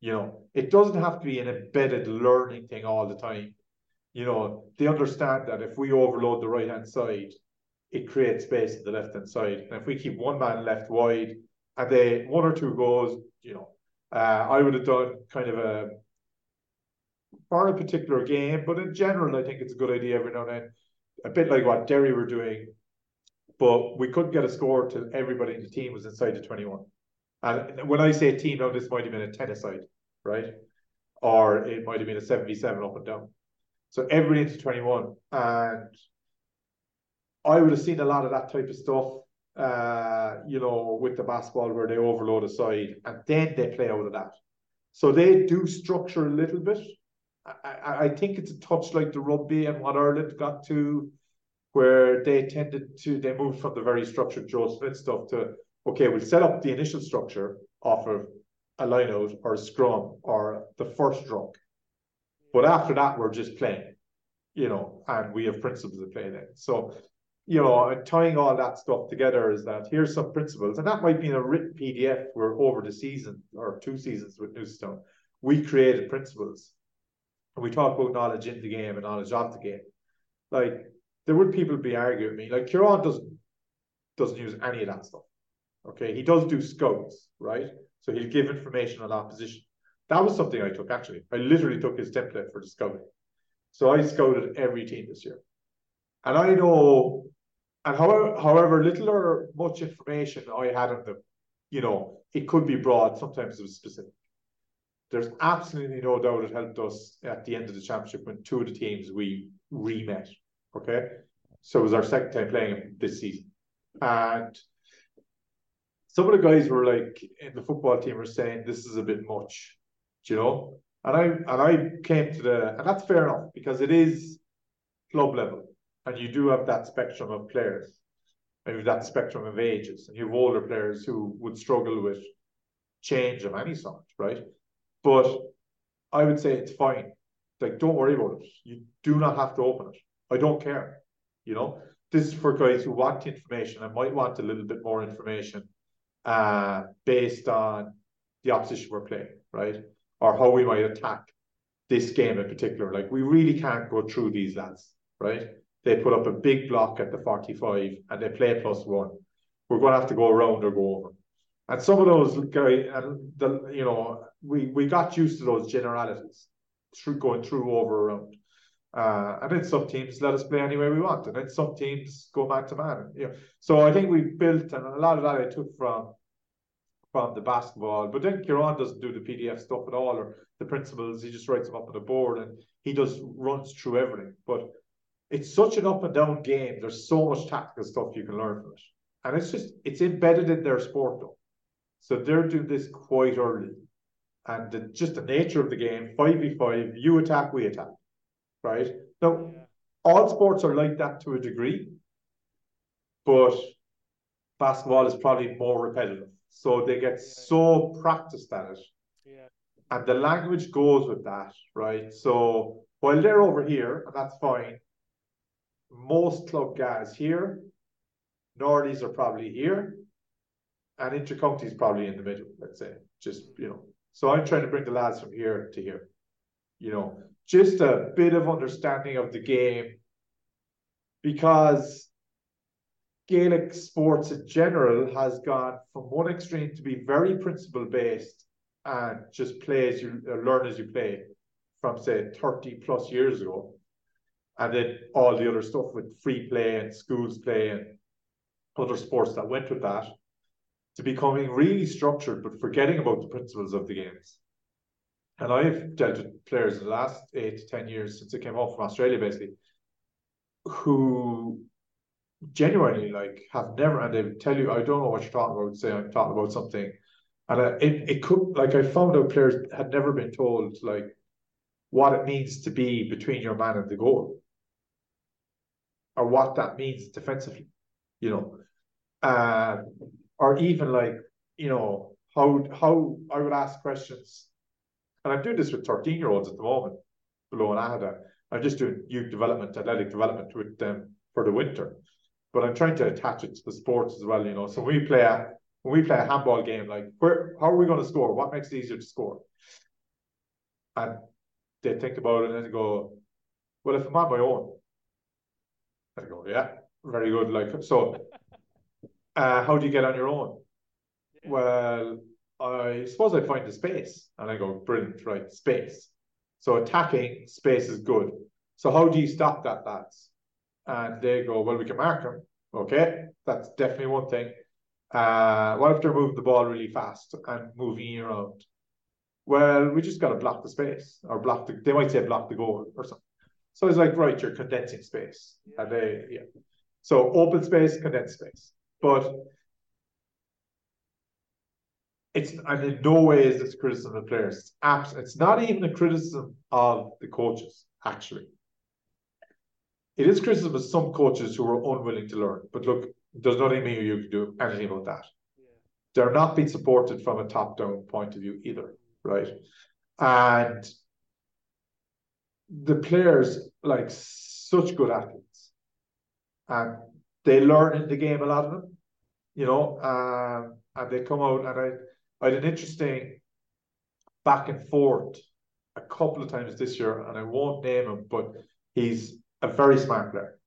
You know, it doesn't have to be an embedded learning thing all the time. You know, they understand that if we overload the right hand side, it creates space in the left hand side. And if we keep one man left wide and they one or two goals, you know, uh, I would have done kind of a for a particular game, but in general, I think it's a good idea every now and then. A bit like what Derry were doing, but we couldn't get a score till everybody in the team was inside the 21. And when I say team, now this might have been a tennis side, right? Or it might have been a 77 up and down. So everybody into 21. And I would have seen a lot of that type of stuff, uh, you know, with the basketball where they overload a side and then they play out of that. So they do structure a little bit. I, I think it's a touch like the rugby and what Ireland got to, where they tended to they moved from the very structured Joe Schmidt stuff to okay, we'll set up the initial structure off of a line out or a scrum or the first drunk. But after that, we're just playing, you know, and we have principles to play then. So, you know, uh, tying all that stuff together is that here's some principles, and that might be in a written PDF where over the season or two seasons with Newcestown, we created principles. And we talk about knowledge in the game and knowledge of the game. Like there would people be arguing with me, like Kieran doesn't doesn't use any of that stuff. Okay, he does do scouts, right? So he'll give information on opposition. That was something I took actually. I literally took his template for the scouting. So I scouted every team this year. And I know, and however, however little or much information I had on them, you know, it could be broad, sometimes it was specific. There's absolutely no doubt it helped us at the end of the championship when two of the teams we re-met. Okay. So it was our second time playing this season. And some of the guys were like in the football team were saying this is a bit much, you know. And I and I came to the and that's fair enough because it is club level and you do have that spectrum of players and you have that spectrum of ages and you have older players who would struggle with change of any sort, right? But I would say it's fine. Like, don't worry about it. You do not have to open it. I don't care. You know, this is for guys who want information and might want a little bit more information uh, based on the opposition we're playing, right? Or how we might attack this game in particular. Like we really can't go through these lads, right? They put up a big block at the 45 and they play plus one. We're going to have to go around or go over. And some of those guys, and the you know, we we got used to those generalities through going through over around. Uh, and then some teams let us play any way we want, and then some teams go man to man. You know, so I think we built, and a lot of that I took from from the basketball. But then Kieran doesn't do the PDF stuff at all, or the principles. He just writes them up on the board, and he does runs through everything. But it's such an up and down game. There's so much tactical stuff you can learn from it, and it's just it's embedded in their sport though. So they're doing this quite early, and the, just the nature of the game: five v five, you attack, we attack right? Now, yeah. all sports are like that to a degree, but basketball is probably more repetitive. So they get so practiced at it. Yeah. And the language goes with that, right? So while they're over here, and that's fine, most club guys here, Nordies are probably here, and intercounty is probably in the middle, let's say. Just, you know. So I'm trying to bring the lads from here to here. You know, just a bit of understanding of the game because Gaelic sports in general has gone from one extreme to be very principle based and just play as you uh, learn as you play from say 30 plus years ago. And then all the other stuff with free play and schools play and other sports that went with that to becoming really structured, but forgetting about the principles of the games. And I've dealt with players in the last eight to 10 years since I came home from Australia, basically, who genuinely like have never, and they tell you, I don't know what you're talking about, say I'm talking about something. And it, it could, like, I found out players had never been told, like, what it means to be between your man and the goal or what that means defensively, you know. Uh, or even like, you know, how how I would ask questions and I'm doing this with 13 year olds at the moment, below an AHADA. I'm just doing youth development, athletic development with them for the winter. But I'm trying to attach it to the sports as well, you know. So we play a when we play a handball game, like where how are we going to score? What makes it easier to score? And they think about it and they go, Well, if I'm on my own, I go, Yeah, very good. Like so uh, how do you get on your own? Well, I suppose I find the space and I go, brilliant, right? Space. So attacking space is good. So how do you stop that, lads? And they go, well, we can mark them. Okay, that's definitely one thing. Uh, what if they're moving the ball really fast and moving around? Well, we just got to block the space or block the, they might say block the goal or something. So it's like, right, you're condensing space. Yeah. And they, yeah. So open space, condensed space. But it's and in no way is this criticism of players. It's abs- it's not even a criticism of the coaches, actually. It is criticism of some coaches who are unwilling to learn. But look, there's nothing you can do anything about that. Yeah. They're not being supported from a top-down point of view either, right? And the players like such good athletes, and they learn in the game a lot of them, you know, um, and they come out and I I had an interesting back and forth a couple of times this year, and I won't name him, but he's a very smart player.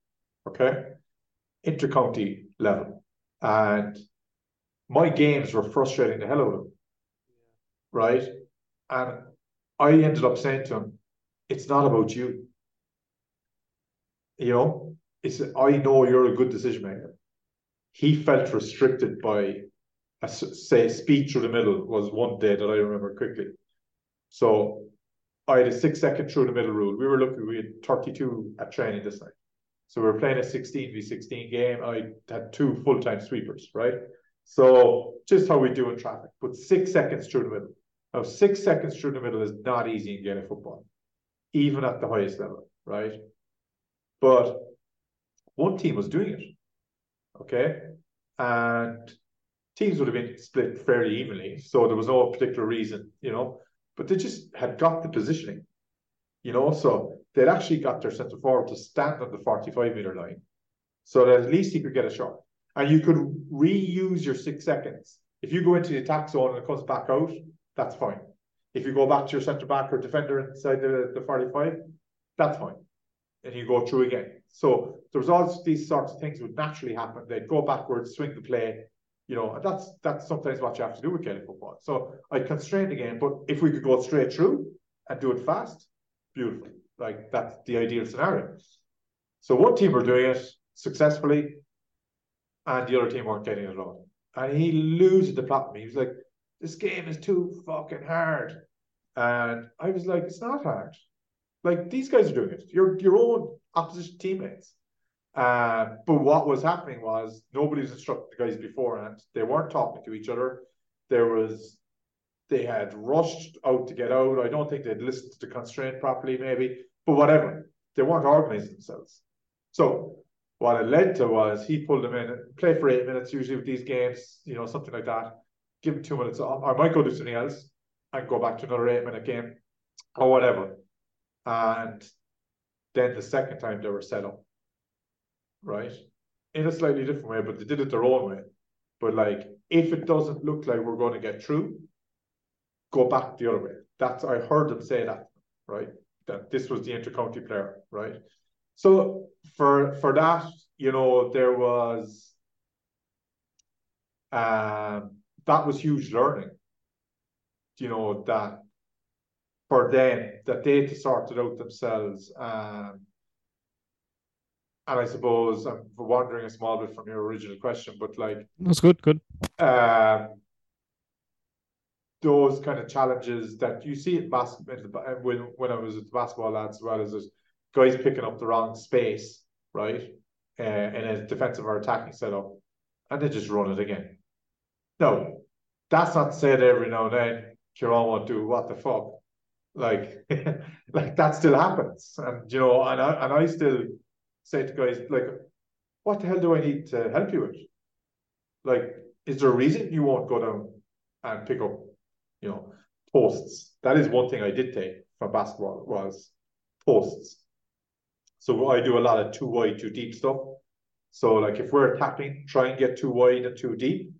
Okay, intercounty level, and my games were frustrating the hell out of him. Right, and I ended up saying to him, "It's not about you. You know, it's I know you're a good decision maker." He felt restricted by a say speed through the middle was one day that I remember quickly. So I had a six second through the middle rule. We were looking, we had 32 at training this night. So we were playing a 16 v 16 game. I had two full time sweepers, right? So just how we do in traffic, but six seconds through the middle. Now, six seconds through the middle is not easy in Gaelic football, even at the highest level, right? But one team was doing it, okay? And teams would have been split fairly evenly, so there was no particular reason, you know. But they just had got the positioning, you know. So they'd actually got their centre forward to stand on the forty-five meter line, so that at least he could get a shot, and you could reuse your six seconds. If you go into the attack zone and it comes back out, that's fine. If you go back to your centre back or defender inside the, the 45, that's fine. And you go through again. So there was all these sorts of things would naturally happen. They'd go backwards, swing the play, you know, that's that's sometimes what you have to do with Gaelic football. So I constrain the game, but if we could go straight through and do it fast, beautiful. Like that's the ideal scenario. So one team were doing it successfully, and the other team weren't getting it all. And he loses the plot me. He was like, "This game is too fucking hard," and I was like, "It's not hard. Like these guys are doing it. Your your own opposition teammates." Uh, but what was happening was nobody was instructing the guys beforehand. They weren't talking to each other. There was they had rushed out to get out. I don't think they'd listened to the constraint properly, maybe, but whatever. They weren't organizing themselves. So what it led to was he pulled them in, play for eight minutes usually with these games, you know, something like that. Give them two minutes off. I might go do something else and go back to another eight minute game or whatever. And then the second time they were set up right? In a slightly different way, but they did it their own way. But like, if it doesn't look like we're going to get through, go back the other way. That's I heard them say that, right? That this was the intercounty player, right? So for for that, you know, there was um that was huge learning. You know, that for them, that they to sort it out themselves. Um and I suppose I'm wandering a small bit from your original question, but like that's good, good. Um, those kind of challenges that you see in basketball when when I was at the basketball lads as well as there's guys picking up the wrong space, right, uh, in a defensive or attacking setup, and they just run it again. No, that's not said every now and then Kieran won't do what the fuck, like, [laughs] like that still happens, and you know, and I and I still say to guys like, what the hell do I need to help you with? Like, is there a reason you won't go down and pick up, you know, posts? That is one thing I did take from basketball was posts. So I do a lot of too wide, too deep stuff. So like if we're tapping, try and get too wide and too deep,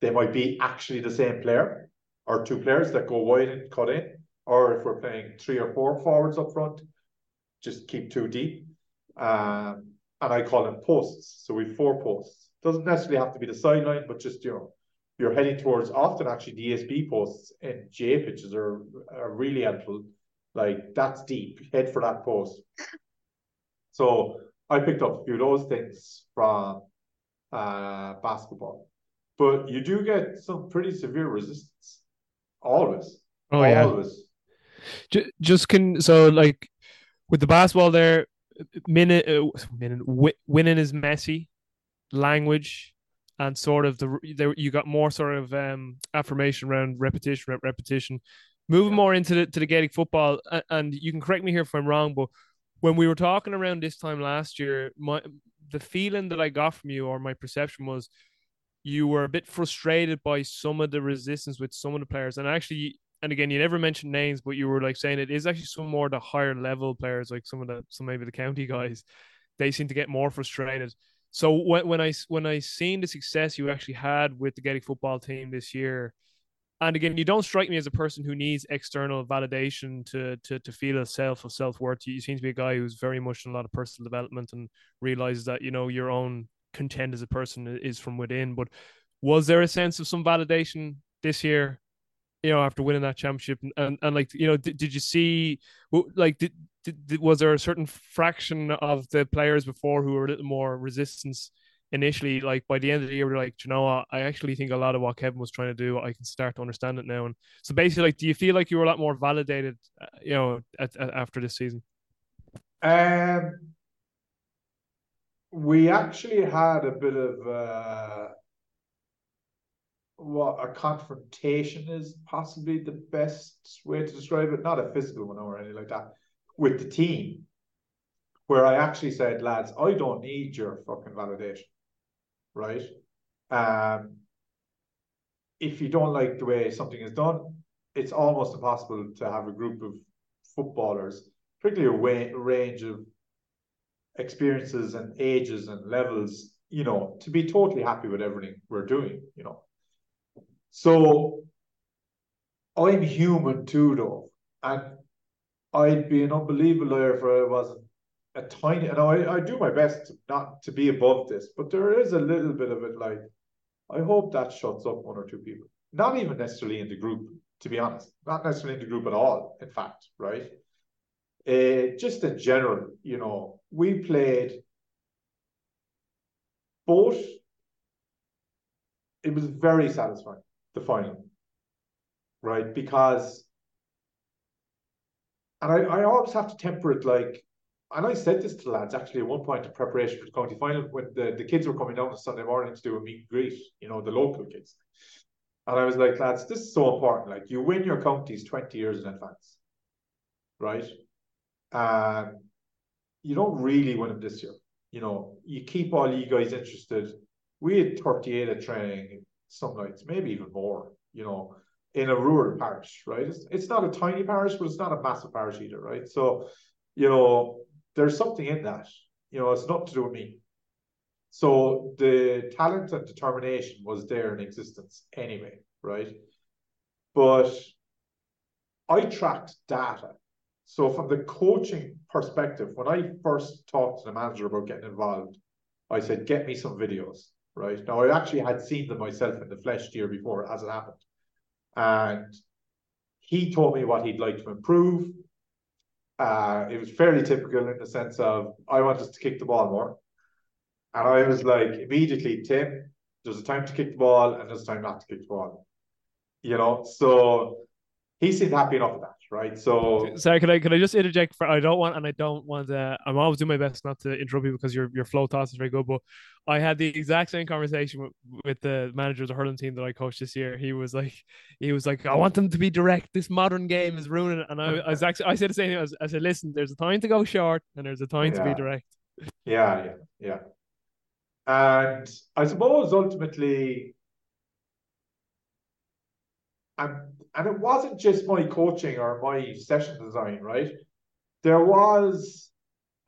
they might be actually the same player or two players that go wide and cut in. Or if we're playing three or four forwards up front, just keep too deep. Um, and I call them posts. So we have four posts. Doesn't necessarily have to be the sideline, but just you know, you're heading towards often actually DSB posts and J pitches are, are really helpful. Like that's deep. Head for that post. So I picked up a few of those things from uh, basketball, but you do get some pretty severe resistance. Always. Oh always. yeah. Just can so like with the basketball there, minute, uh, minute winning is messy, language, and sort of the there you got more sort of um, affirmation around repetition, repetition. Moving more into the to the Gaelic football, and you can correct me here if I'm wrong, but when we were talking around this time last year, my the feeling that I got from you or my perception was you were a bit frustrated by some of the resistance with some of the players, and actually, and again, you never mentioned names, but you were like saying it is actually some more the higher level players, like some of the some maybe the county guys, they seem to get more frustrated. So when when I when I seen the success you actually had with the Gaelic football team this year, and again, you don't strike me as a person who needs external validation to to to feel a self of self worth. You seem to be a guy who's very much in a lot of personal development and realizes that you know your own content as a person is from within. But was there a sense of some validation this year? You know, after winning that championship, and and, and like you know, did, did you see like did, did was there a certain fraction of the players before who were a little more resistance? initially, like by the end of the year, we are like, you know what? I actually think a lot of what Kevin was trying to do, I can start to understand it now. And so basically, like, do you feel like you were a lot more validated, uh, you know, at, at, after this season? Um, we actually had a bit of uh, what a confrontation is possibly the best way to describe it. Not a physical one or anything like that with the team, where I actually said, lads, I don't need your fucking validation right? Um, if you don't like the way something is done, it's almost impossible to have a group of footballers, particularly a way, range of experiences and ages and levels, you know, to be totally happy with everything we're doing, you know. So I'm human too, though, and I'd be an unbelievable liar if I wasn't a tiny, and I, I do my best not to be above this, but there is a little bit of it like, I hope that shuts up one or two people. Not even necessarily in the group, to be honest. Not necessarily in the group at all, in fact, right? Uh, just in general, you know, we played both. It was very satisfying, the final, right? Because, and I, I always have to temper it like, and I said this to lads actually at one point in preparation for the county final when the, the kids were coming down on Sunday morning to do a meet and greet, you know, the local kids. And I was like, lads, this is so important. Like you win your counties 20 years in advance, right? Um, you don't really win them this year. You know, you keep all you guys interested. We had 38 at training some nights, maybe even more, you know, in a rural parish, right? It's, it's not a tiny parish, but it's not a massive parish either, right? So, you know, there's something in that. You know, it's not to do with me. So the talent and determination was there in existence anyway, right? But I tracked data. So from the coaching perspective, when I first talked to the manager about getting involved, I said, get me some videos, right? Now I actually had seen them myself in the flesh the year before as it happened. And he told me what he'd like to improve uh, it was fairly typical in the sense of I want us to kick the ball more. And I was like, immediately, Tim, there's a time to kick the ball and there's a time not to kick the ball. You know, so he seemed happy enough with that, right? So sorry, can I could I just interject for I don't want and I don't want to I'm always doing my best not to interrupt you because your your flow toss is very good, but I had the exact same conversation with, with the manager of the hurling team that I coached this year. He was like he was like, I want them to be direct. This modern game is ruining it. And I, I was [laughs] actually I said the same thing. I, was, I said, listen, there's a time to go short and there's a time yeah. to be direct. Yeah, yeah, yeah. And I suppose ultimately and and it wasn't just my coaching or my session design, right? There was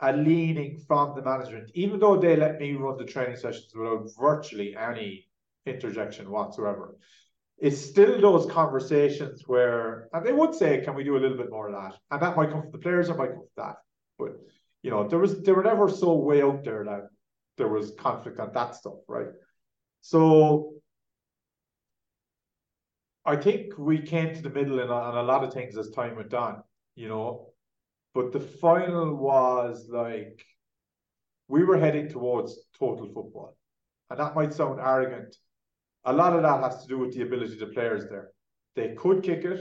a leaning from the management, even though they let me run the training sessions without virtually any interjection whatsoever. It's still those conversations where, and they would say, "Can we do a little bit more of that?" And that might come from the players, or might come from that. But you know, there was they were never so way out there that there was conflict on that stuff, right? So I think we came to the middle in, a lot of things as time went on, you know. But the final was like we were heading towards total football. And that might sound arrogant. A lot of that has to do with the ability of the players there. They could kick it,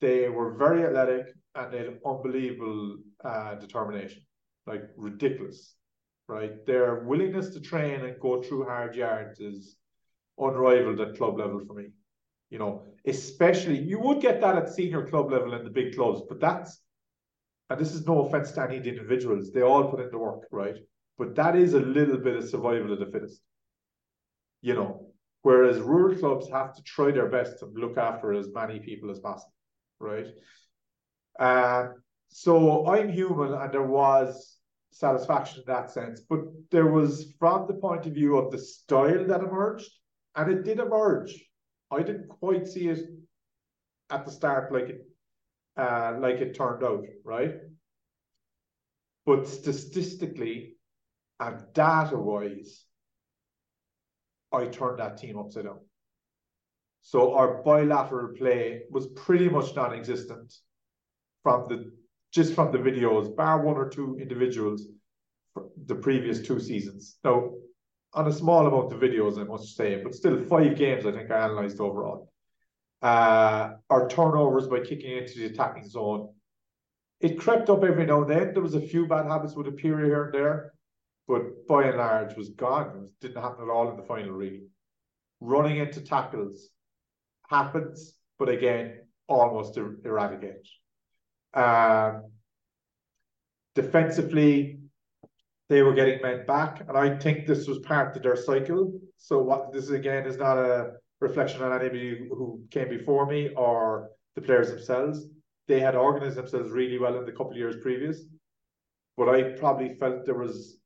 they were very athletic, and they had unbelievable uh, determination. like ridiculous, right? Their willingness to train and go through hard yards is unrivaled at club level for me. You know, especially you would get that at senior club level in the big clubs, but that's and this is no offense to any of the individuals, they all put in the work, right? But that is a little bit of survival of the fittest. You know, whereas rural clubs have to try their best to look after as many people as possible, right? Uh, so I'm human, and there was satisfaction in that sense, but there was from the point of view of the style that emerged, and it did emerge. I didn't quite see it at the start like it uh, like it turned out, right? But statistically and data wise, I turned that team upside down. So our bilateral play was pretty much non-existent from the just from the videos, bar one or two individuals the previous two seasons. Now, on a small amount of videos, I must say, but still five games I think I analysed overall. Uh, our turnovers by kicking into the attacking zone. It crept up every now and then. There was a few bad habits would appear here and there, but by and large was gone. It didn't happen at all in the final, really. Running into tackles happens, but again, almost er eradicated. Um, defensively, they were getting men back, and I think this was part of their cycle. So what this again is not a reflection on anybody who came before me or the players themselves. They had organized themselves really well in the couple of years previous, but I probably felt there was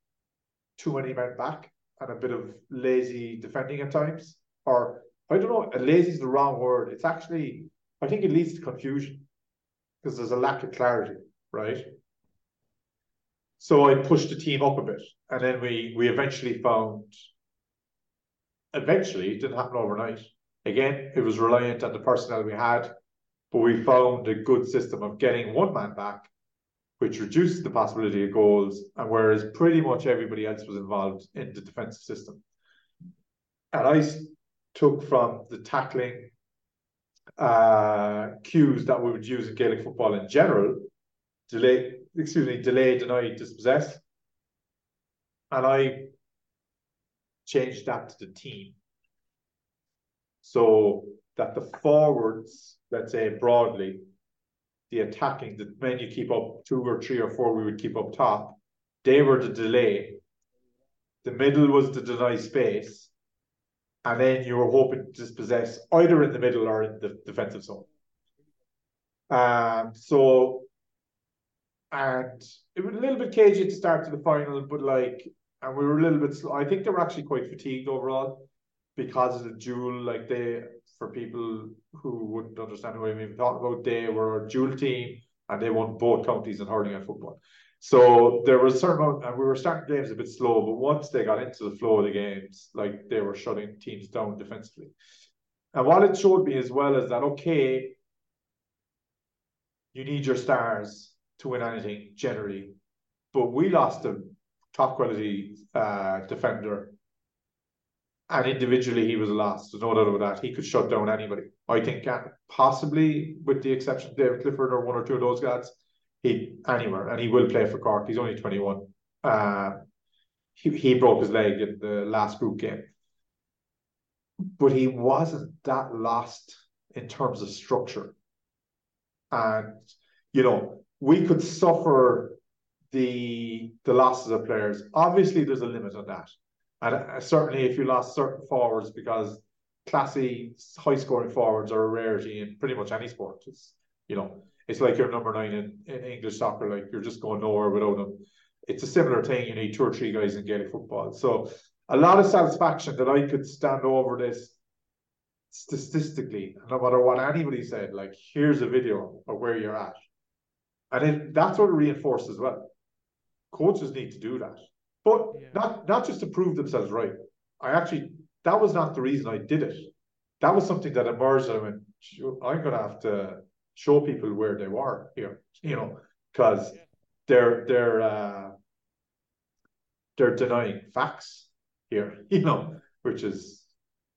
too many men back and a bit of lazy defending at times. Or I don't know, lazy is the wrong word. It's actually, I think it leads to confusion because there's a lack of clarity, right? So I pushed the team up a bit, and then we we eventually found eventually, it didn't happen overnight. Again, it was reliant on the personnel we had, but we found a good system of getting one man back, which reduced the possibility of goals, and whereas pretty much everybody else was involved in the defensive system. And I took from the tackling uh, cues that we would use in Gaelic football in general, delay, excuse me, delay, deny, dispossess. And I changed that to the team. So that the forwards, let's say broadly, the attacking, the men you keep up two or three or four, we would keep up top, they were the delay. The middle was the deny space. And then you were hoping to dispossess either in the middle or in the defensive zone. Um, so, and it was a little bit cagey to start to the final, but like and we were a little bit slow. I think they were actually quite fatigued overall because of the dual. Like they, for people who wouldn't understand what I'm even talking about, they were a dual team and they won both counties in hurling and football. So there was a certain amount, and we were starting games a bit slow, but once they got into the flow of the games, like they were shutting teams down defensively. And what it showed me as well is that okay, you need your stars to win anything generally, but we lost them top quality uh, defender. And individually, he was a loss. There's no doubt about that. He could shut down anybody. I think possibly, with the exception of David Clifford or one or two of those guys, he anywhere, and he will play for Cork. He's only 21. Uh, he, he broke his leg in the last group game. But he wasn't that lost in terms of structure. And, you know, we could suffer the the losses of players. Obviously, there's a limit on that, and uh, certainly if you lost certain forwards because classy, high scoring forwards are a rarity in pretty much any sport. It's you know, it's like you're number nine in, in English soccer, like you're just going nowhere without them. It's a similar thing. You need two or three guys in Gaelic football. So a lot of satisfaction that I could stand over this statistically, no matter what anybody said, like here's a video of where you're at. And it, that's what it reinforced as well coaches need to do that, but yeah. not not just to prove themselves right. I actually that was not the reason I did it. That was something that emerged. I went, I'm going to have to show people where they were here, you know, because they're they're uh, they're denying facts here, [laughs] you know, which is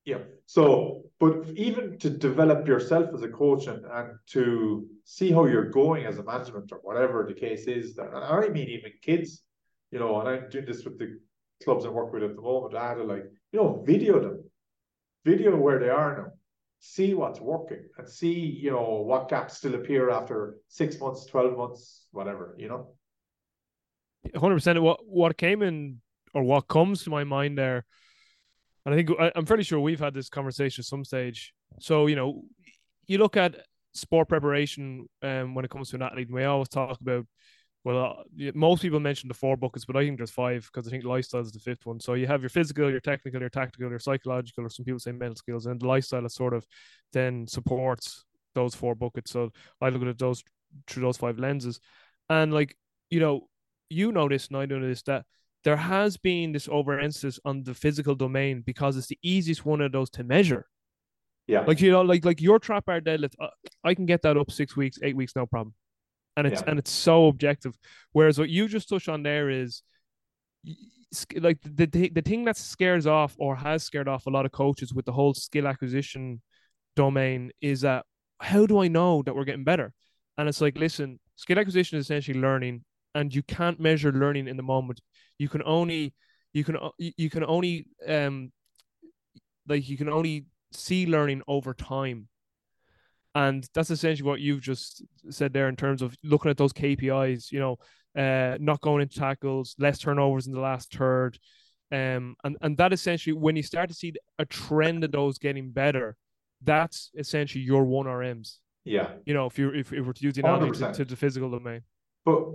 yeah. So, but even to develop yourself as a coach and, and to see how you're going as a management or whatever the case is, that I mean, even kids, you know, and I'm doing this with the clubs I work with at the moment. I had to like, you know, video them, video where they are now, see what's working, and see, you know, what gaps still appear after six months, twelve months, whatever, you know. Hundred percent. What what came in or what comes to my mind there, and I think I, I'm fairly sure we've had this conversation at some stage. So you know, you look at sport preparation um, when it comes to an athlete. We always talk about well, uh, most people mention the four buckets, but I think there's five because I think lifestyle is the fifth one. So you have your physical, your technical, your tactical, your psychological, or some people say mental skills, and the lifestyle is sort of then supports those four buckets. So I look at those through those five lenses, and like you know, you notice, and I notice that there has been this overemphasis on the physical domain because it's the easiest one of those to measure. Yeah. Like you know, like like your trap bar deadlift, uh, I can get that up six weeks, eight weeks, no problem and it's yeah. and it's so objective. Whereas what you just touched on there is like the, the the thing that scares off or has scared off a lot of coaches with the whole skill acquisition domain is that how do I know that we're getting better? And it's like, listen, skill acquisition is essentially learning, and you can't measure learning in the moment. You can only you can you can only um like you can only see learning over time and that's essentially what you've just said there in terms of looking at those KPIs, you know, uh, not going into tackles, less turnovers in the last third. Um, and, and that essentially, when you start to see a trend of those getting better, that's essentially your one RMs. Yeah. You know, if you're, if, if we're to use the analogy to, to the physical domain. But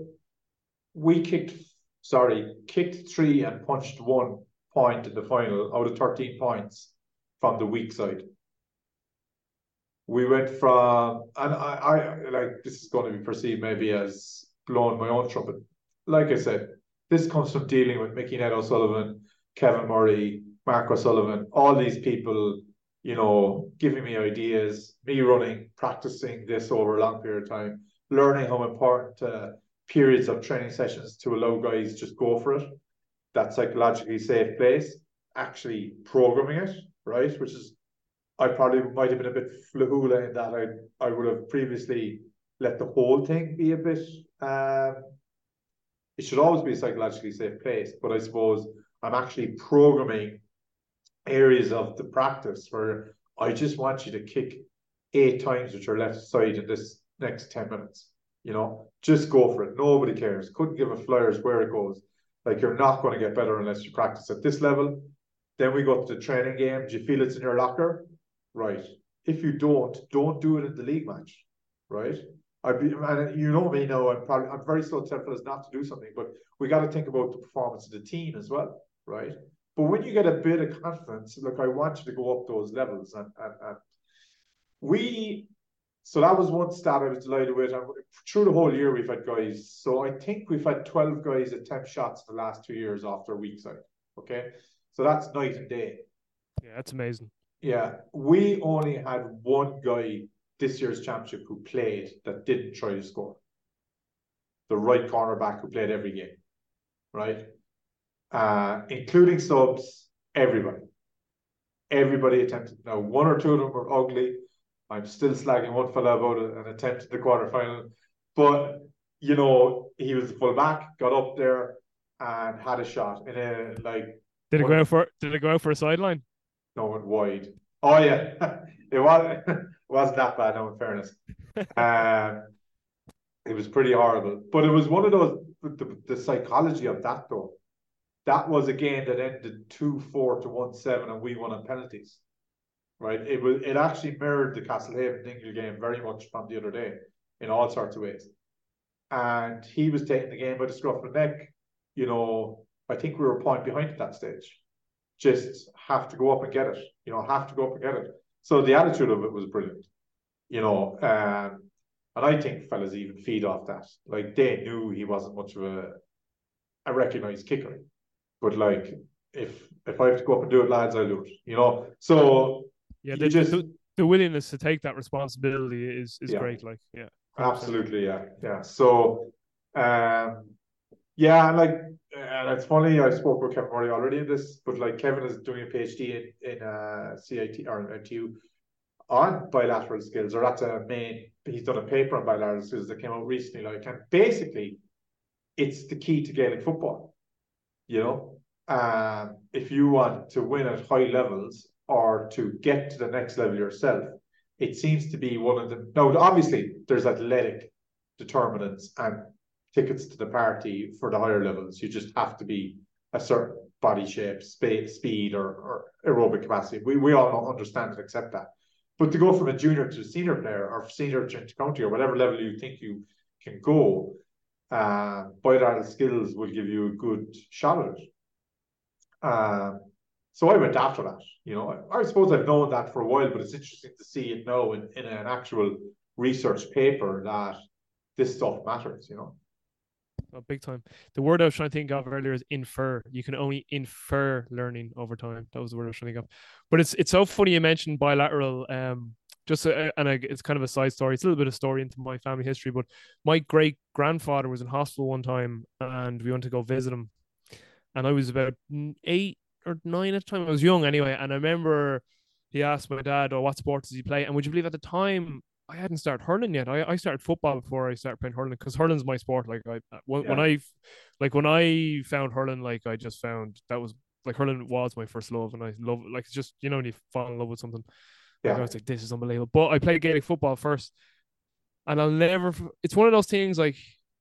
we kicked, sorry, kicked three and punched one point in the final out of 13 points from the weak side. We went from, and I, I like this is going to be perceived maybe as blowing my own trumpet. Like I said, this comes from dealing with Mickey Ned O'Sullivan, Kevin Murray, Mark O'Sullivan, all these people, you know, giving me ideas, me running, practicing this over a long period of time, learning how important uh, periods of training sessions to allow guys just go for it, that psychologically safe place, actually programming it, right, which is I probably might have been a bit flahula in that I I would have previously let the whole thing be a bit. Um, it should always be a psychologically safe place, but I suppose I'm actually programming areas of the practice where I just want you to kick eight times with your left side in this next 10 minutes. You know, just go for it. Nobody cares. Couldn't give a flyers where it goes. Like you're not going to get better unless you practice at this level. Then we go to the training game. Do you feel it's in your locker? right? If you don't, don't do it in the league match, right? I'd be, and you know me now. I'm probably I'm very slow tempered as not to do something, but we got to think about the performance of the team as well, right? But when you get a bit of confidence, look, I want you to go up those levels, and and, and we. So that was one stat I was delighted with. And through the whole year, we've had guys. So I think we've had 12 guys attempt shots in the last two years after a week side. Okay. So that's night and day. Yeah, that's amazing. Yeah, we only had one guy this year's championship who played that didn't try to score. The right cornerback who played every game, right? Uh, including subs, everybody. Everybody attempted. Now, one or two of them were ugly. I'm still slagging one fella about an attempt at the quarterfinal, but you know he was the full back, got up there and had a shot in a like. Did it go out for? Did it go out for a sideline? no went wide. Oh yeah, [laughs] it was it wasn't that bad. No, in fairness, [laughs] um, it was pretty horrible. But it was one of those the, the psychology of that though. That was a game that ended two four to one seven, and we won on penalties. Right, it was it actually mirrored the Castlehaven Dingle game very much from the other day in all sorts of ways. And he was taking the game by the scruff of the neck. You know, I think we were a point behind at that stage just have to go up and get it. You know, have to go up and get it. So the attitude of it was brilliant. You know, um, and I think fellas even feed off that. Like they knew he wasn't much of a a recognized kicker, but like if if I have to go up and do it, lads, I'll do it. You know, so yeah, the, just, the, the, willingness to take that responsibility is is yeah. great. Like, yeah, absolutely, yeah, yeah. So, um, yeah, like and it's funny, I spoke with Kevin Murray already in this, but like Kevin is doing a PhD in, in uh, CIT or MTU on bilateral skills, or that's a main, he's done a paper on bilateral skills that came out recently. Like, and basically, it's the key to Gaelic football. You know, um, if you want to win at high levels or to get to the next level yourself, it seems to be one of the. Now, obviously, there's athletic determinants and tickets to the party for the higher levels. You just have to be a certain body shape, speed, speed or, or aerobic capacity. We, we all understand and accept that. But to go from a junior to a senior player or senior to county or whatever level you think you can go, uh, bilateral skills will give you a good shot at it. Uh, so I went after that. You know, I, I, suppose I've known that for a while, but it's interesting to see it now in, in an actual research paper that this stuff matters. You know. Oh, big time. The word I was trying to think of earlier is infer. You can only infer learning over time. That was the word I was trying to think of. But it's it's so funny you mentioned bilateral. Um, just a, and a, it's kind of a side story. It's a little bit of story into my family history. But my great grandfather was in hospital one time, and we went to go visit him. And I was about eight or nine at the time. I was young anyway, and I remember he asked my dad, "Oh, what sport does he play?" And would you believe at the time I hadn't started hurling yet. I, I started football before I started playing hurling because hurling's my sport. Like I uh, when, yeah. when I like when I found hurling, like I just found that was like hurling was my first love, and I love like it's just you know when you fall in love with something. Yeah. Like, I was like, this is unbelievable. But I played Gaelic football first, and I'll never. It's one of those things like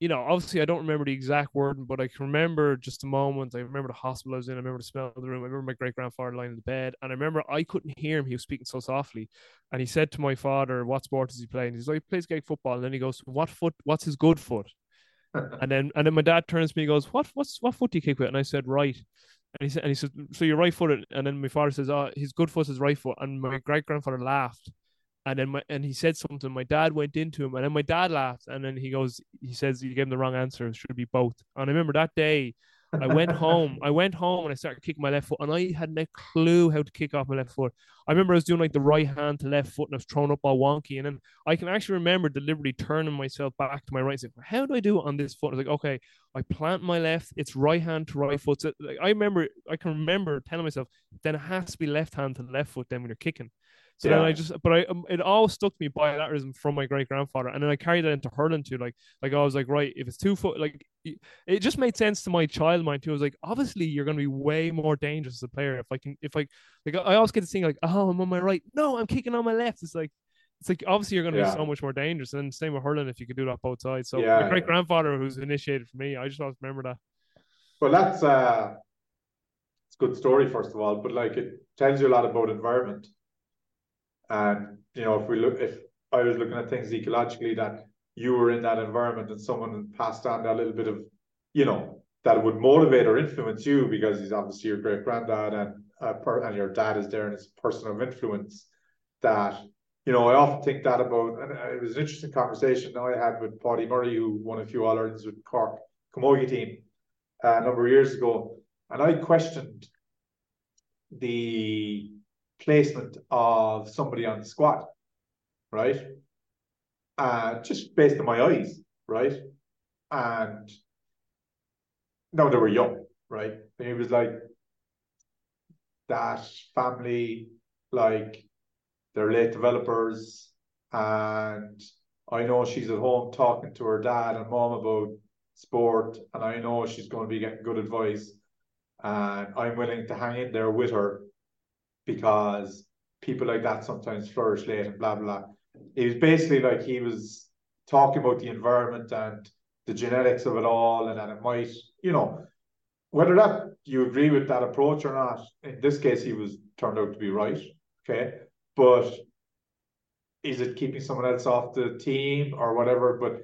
you know, obviously I don't remember the exact wording, but I can remember just a moment. I remember the hospital I was in. I remember the smell of the room. I remember my great grandfather lying in the bed, and I remember I couldn't hear him. He was speaking so softly, and he said to my father, "What sport does he play?" And he's like, "He plays Gaelic football." And then he goes, "What foot? What's his good foot?" [laughs] and then and then my dad turns to me and goes, "What? What's what foot do you kick with?" And I said, "Right." And he said, and he said, "So you're right footed." And then my father says, "Oh, his good foot is right foot." And my great grandfather laughed and then my and he said something. My dad went into him, and then my dad laughed, and then he goes, he says you gave him the wrong answer. It should be both. And I remember that day, I went home. I went home and I started kicking my left foot, and I had no clue how to kick off my left foot. I remember I was doing like the right hand to left foot, and I was throwing up all wonky. And then I can actually remember deliberately turning myself back to my right. and Saying, "How do I do it on this foot?" I was like, "Okay, I plant my left. It's right hand to right foot." So like, I remember, I can remember telling myself, "Then it has to be left hand to left foot." Then when you're kicking. So yeah. then I just, but I, um, it all stuck to me bilateralism from my great grandfather, and then I carried that into hurling too. Like, like I was like, right, if it's two foot, like, it just made sense to my child mind too. I was like, obviously, you're going to be way more dangerous as a player if I can, if I, like, I always get to think like, oh, I'm on my right, no, I'm kicking on my left. It's like, it's like obviously you're going to yeah. be so much more dangerous. And same with hurling if you could do that both sides. So yeah, my great grandfather, who's initiated for me, I just always remember that. Well, that's uh, it's a good story first of all, but like it tells you a lot about environment and you know, if we look, if I was looking at things ecologically, that you were in that environment and someone passed on that little bit of, you know, that would motivate or influence you because he's obviously your great granddad and uh, and your dad is there and it's a person of influence. That you know, I often think that about, and it was an interesting conversation I had with Paudie Murray, who won a few All Irelands with Cork Camogie team uh, a number of years ago, and I questioned the placement of somebody on the squad, right? Uh, just based on my eyes, right? And no, they were young, right? And it was like that family, like they're late developers, and I know she's at home talking to her dad and mom about sport, and I know she's going to be getting good advice, and I'm willing to hang in there with her because people like that sometimes flourish late and blah blah. It was basically like he was talking about the environment and the genetics of it all, and that it might, you know, whether that you agree with that approach or not. In this case, he was turned out to be right. Okay, but is it keeping someone else off the team or whatever? But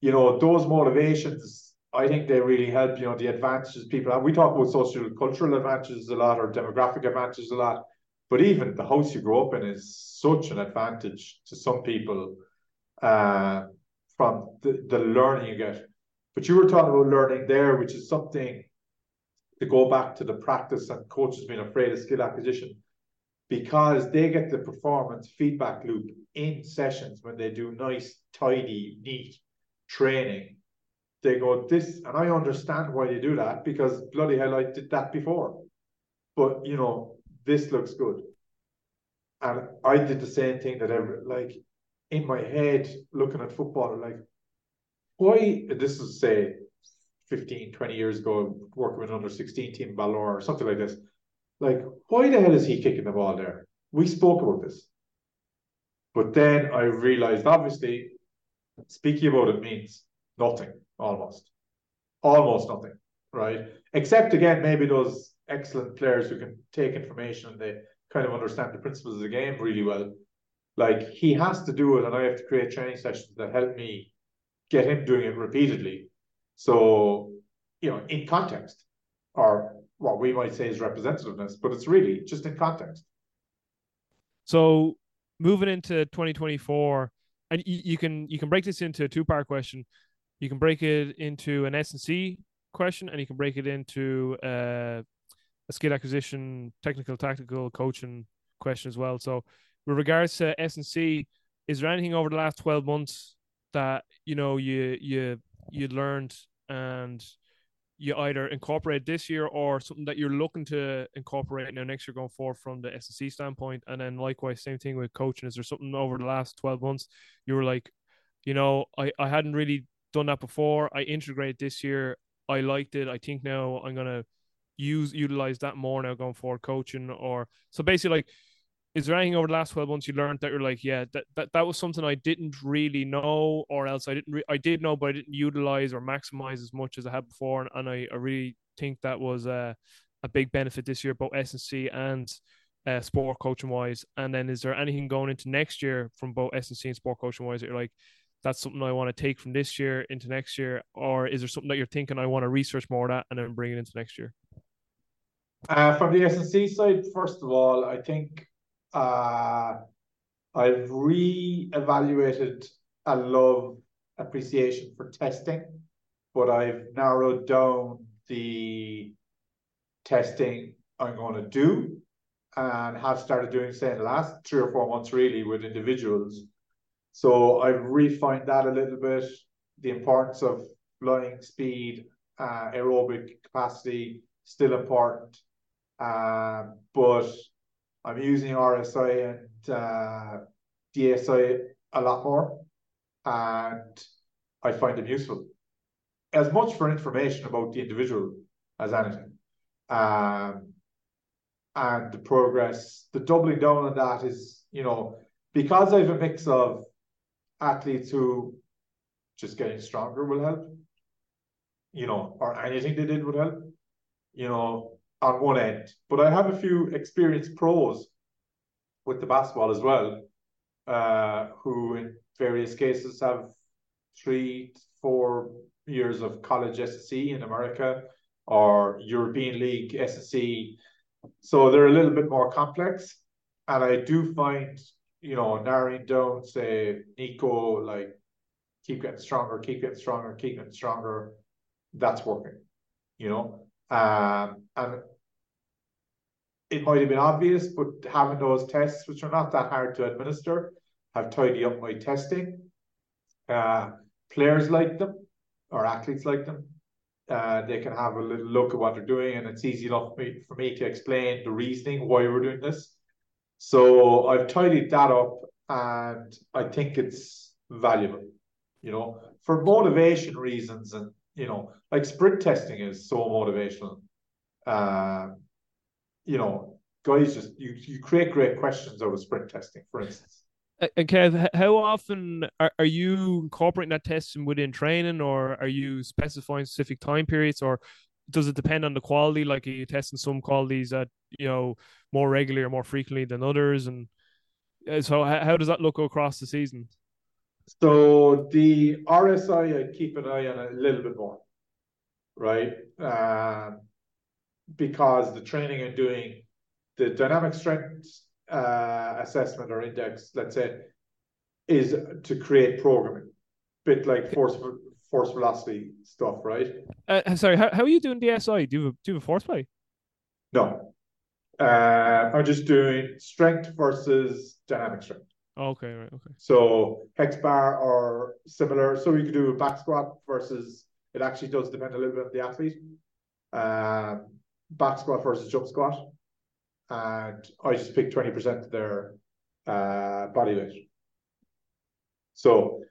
you know, those motivations, I think they really help. You know, the advantages people have. We talk about social cultural advantages a lot or demographic advantages a lot but even the house you grow up in is such an advantage to some people uh, from the, the learning you get. But you were talking about learning there, which is something to go back to the practice and coaches being afraid of skill acquisition because they get the performance feedback loop in sessions when they do nice, tidy, neat training. They go, this, and I understand why they do that because bloody hell, I did that before. But, you know, this looks good. And I did the same thing that ever like in my head looking at football, like why this is say 15, 20 years ago, working with under 16 team Ballor or something like this. Like, why the hell is he kicking the ball there? We spoke about this. But then I realized, obviously, speaking about it means nothing, almost. Almost nothing, right? Except, again, maybe those excellent players who can take information and they kind of understand the principles of the game really well. Like, he has to do it, and I have to create training sessions that help me get him doing it repeatedly. So, you know, in context, or what we might say is representativeness, but it's really just in context. So moving into 2024, and you, you can you can break this into a two part question. You can break it into an S and C question, and you can break it into uh, a skill acquisition, technical, tactical, coaching question as well. So, with regards to S and C, is there anything over the last 12 months that you know you you you learned and you either incorporate this year or something that you're looking to incorporate now next year going forward from the S and C standpoint. And then likewise, same thing with coaching. Is there something over the last 12 months you were like, you know, I, I hadn't really done that before. I integrate this year. I liked it. I think now I'm gonna use utilize that more now going forward coaching or so basically like is there anything over the last 12 months you learned that you're like yeah that, that, that was something i didn't really know or else i didn't re- i did know but i didn't utilize or maximize as much as i had before and, and I, I really think that was a, a big benefit this year both S and C and uh, sport coaching wise. And then is there anything going into next year from both S and C and sport coaching wise that you're like that's something i want to take from this year into next year? Or is there something that you're thinking i want to research more that and then bring it into next year uh, from the S and C side first of all i think uh, I've re-evaluated a love appreciation for testing, but I've narrowed down the testing I'm going to do and have started doing, say, in the last three or four months, really, with individuals. So I've refined that a little bit, the importance of flying speed, uh, aerobic capacity, still important. Uh, but I'm using RSI and uh, DSI a lot more, and I find them useful. As much for information about the individual as anything. Um, and the progress, the doubling down on that is, you know, because I have a mix of athletes who just getting stronger will help, you know, or anything they did would help, you know, on one end, but I have a few experienced pros with the basketball as well, uh, who in various cases have three, four years of college SSC in America or European League SSC. So they're a little bit more complex. And I do find, you know, narrowing down, say, Nico, like, keep getting stronger, keep getting stronger, keep getting stronger. That's working, you know. Um, and it might have been obvious, but having those tests, which are not that hard to administer, have tidied up my testing. Uh, players like them, or athletes like them. Uh, they can have a little look at what they're doing, and it's easy enough for me, for me to explain the reasoning why we're doing this. So I've tidied that up, and I think it's valuable. You know, for motivation reasons, and you know, like sprint testing is so motivational. Uh, you know, guys just you you create great questions out of sprint testing, for instance. And Kev, how often are, are you incorporating that testing within training, or are you specifying specific time periods, or does it depend on the quality? Like, are you testing some qualities that you know more regularly or more frequently than others, and uh, so how does that look across the season? So the RSI, I keep an eye on a little bit more, right? Uh, because the training I'm doing, the dynamic strength uh, assessment or index, let's say, is to create programming, bit like force force velocity stuff, right? Uh, sorry, how, how are you doing DSI? Do you have a, do you have a force plate? No, uh, I'm just doing strength versus dynamic strength. Okay, right, okay. So hex bar or similar. So we could do a back squat versus. It actually does depend a little bit on the athlete. Um, back squat versus jump squat, and I just pick twenty percent of their uh, body weight. So,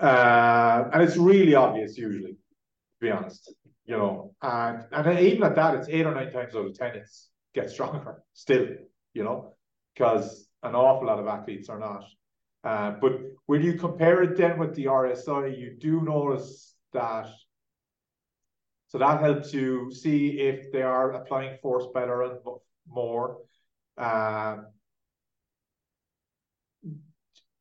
uh, and it's really obvious usually. To be honest. You know, and and even at that, it's eight or nine times out of ten, it's get stronger [laughs] still. You know, because an awful lot of athletes are not. Uh, but when you compare it then with the RSI, you do notice that. So that helps you see if they are applying force better and more. Um,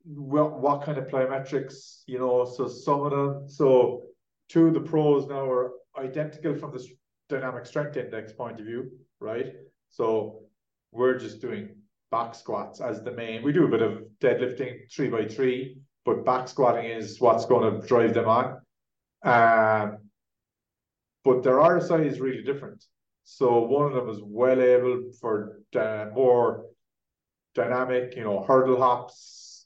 what, what kind of plyometrics, you know, so some of them, so two of the pros now are identical from the dynamic strength index point of view, right? So we're just doing back squats as the main. We do a bit of deadlifting three by three, but back squatting is what's going to drive them on. Um, but their RSI is really different. So one of them is well able for uh, more dynamic, you know, hurdle hops,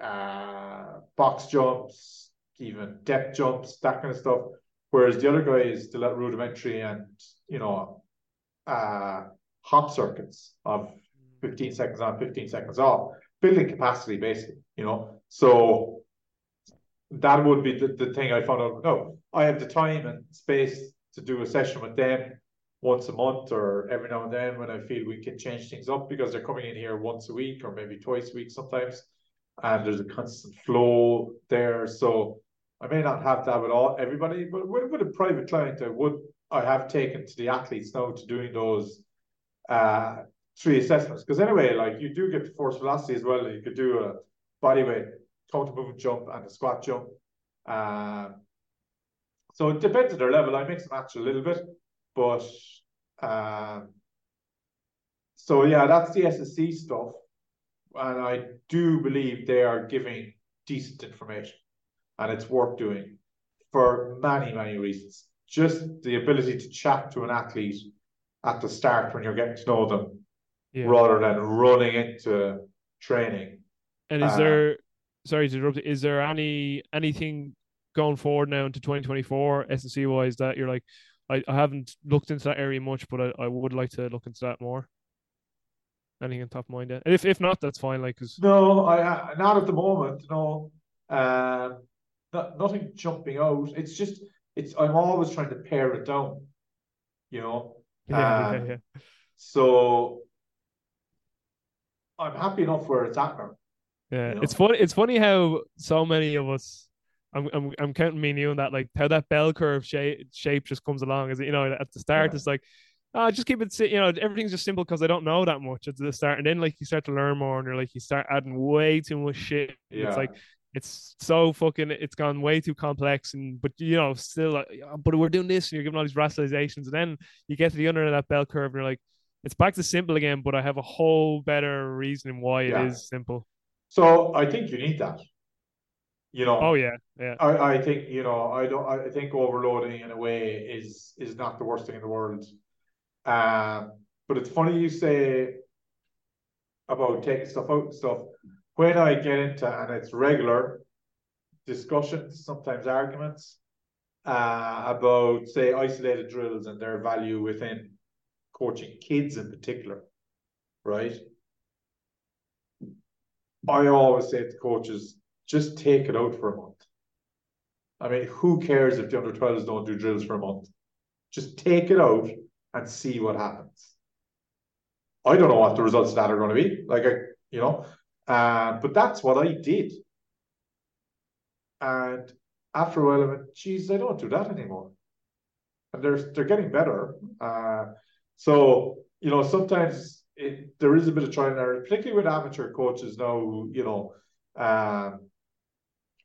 uh, box jumps, even depth jumps, that kind of stuff. Whereas the other guy is still at rudimentary and, you know, uh, hop circuits of 15 seconds on, 15 seconds off, building capacity basically, you know. So that would be the, the thing I found out. No, I have the time and space to do a session with them once a month or every now and then when I feel we can change things up because they're coming in here once a week or maybe twice a week sometimes. And there's a constant flow there. So I may not have that with all everybody, but with, with a private client, I would I have taken to the athletes now to doing those uh three assessments. Because anyway, like you do get the force velocity as well. You could do a body weight, counter movement jump, and a squat jump. Um, so it depends on their level. I mix and match a little bit, but um, so yeah, that's the SSC stuff, and I do believe they are giving decent information, and it's worth doing for many many reasons. Just the ability to chat to an athlete at the start when you're getting to know them yeah. rather than running into training. And is uh, there, sorry to interrupt, is there any anything going forward now into 2024 SSC wise that you're like, I, I haven't looked into that area much, but I, I would like to look into that more. Anything on top of mind? And if if not, that's fine. Like, cause no, I not at the moment. No, um, not, nothing jumping out. It's just it's. I'm always trying to pare it down. You know. [laughs] Yeah, um, yeah, yeah. So I'm happy enough where it's at now. Yeah, you know? it's funny. It's funny how so many of us. I'm I'm I'm counting me and you on that. Like how that bell curve shape shape just comes along. Is it you know at the start yeah. it's like. Oh, just keep it, you know, everything's just simple because I don't know that much at the start. And then, like, you start to learn more and you're like, you start adding way too much shit. Yeah. It's like, it's so fucking it's gone way too complex and but you know still like, ah, but we're doing this and you're giving all these rationalizations and then you get to the under of that bell curve and you're like it's back to simple again, but I have a whole better reasoning why yeah. it is simple. So I think you need that. You know. Oh yeah, yeah. I, I think you know I don't I think overloading in a way is is not the worst thing in the world. Um, but it's funny you say about taking stuff out and stuff. When I get into and it's regular discussions, sometimes arguments uh, about say isolated drills and their value within coaching kids in particular, right? I always say to coaches, just take it out for a month. I mean, who cares if the under 12s don't do drills for a month? Just take it out and see what happens. I don't know what the results of that are going to be. Like, I, you know, uh, but that's what I did. And after a while, I went, geez, I don't do that anymore. And they're, they're getting better. Uh, so, you know, sometimes it, there is a bit of trial and error, particularly with amateur coaches now, you know, um,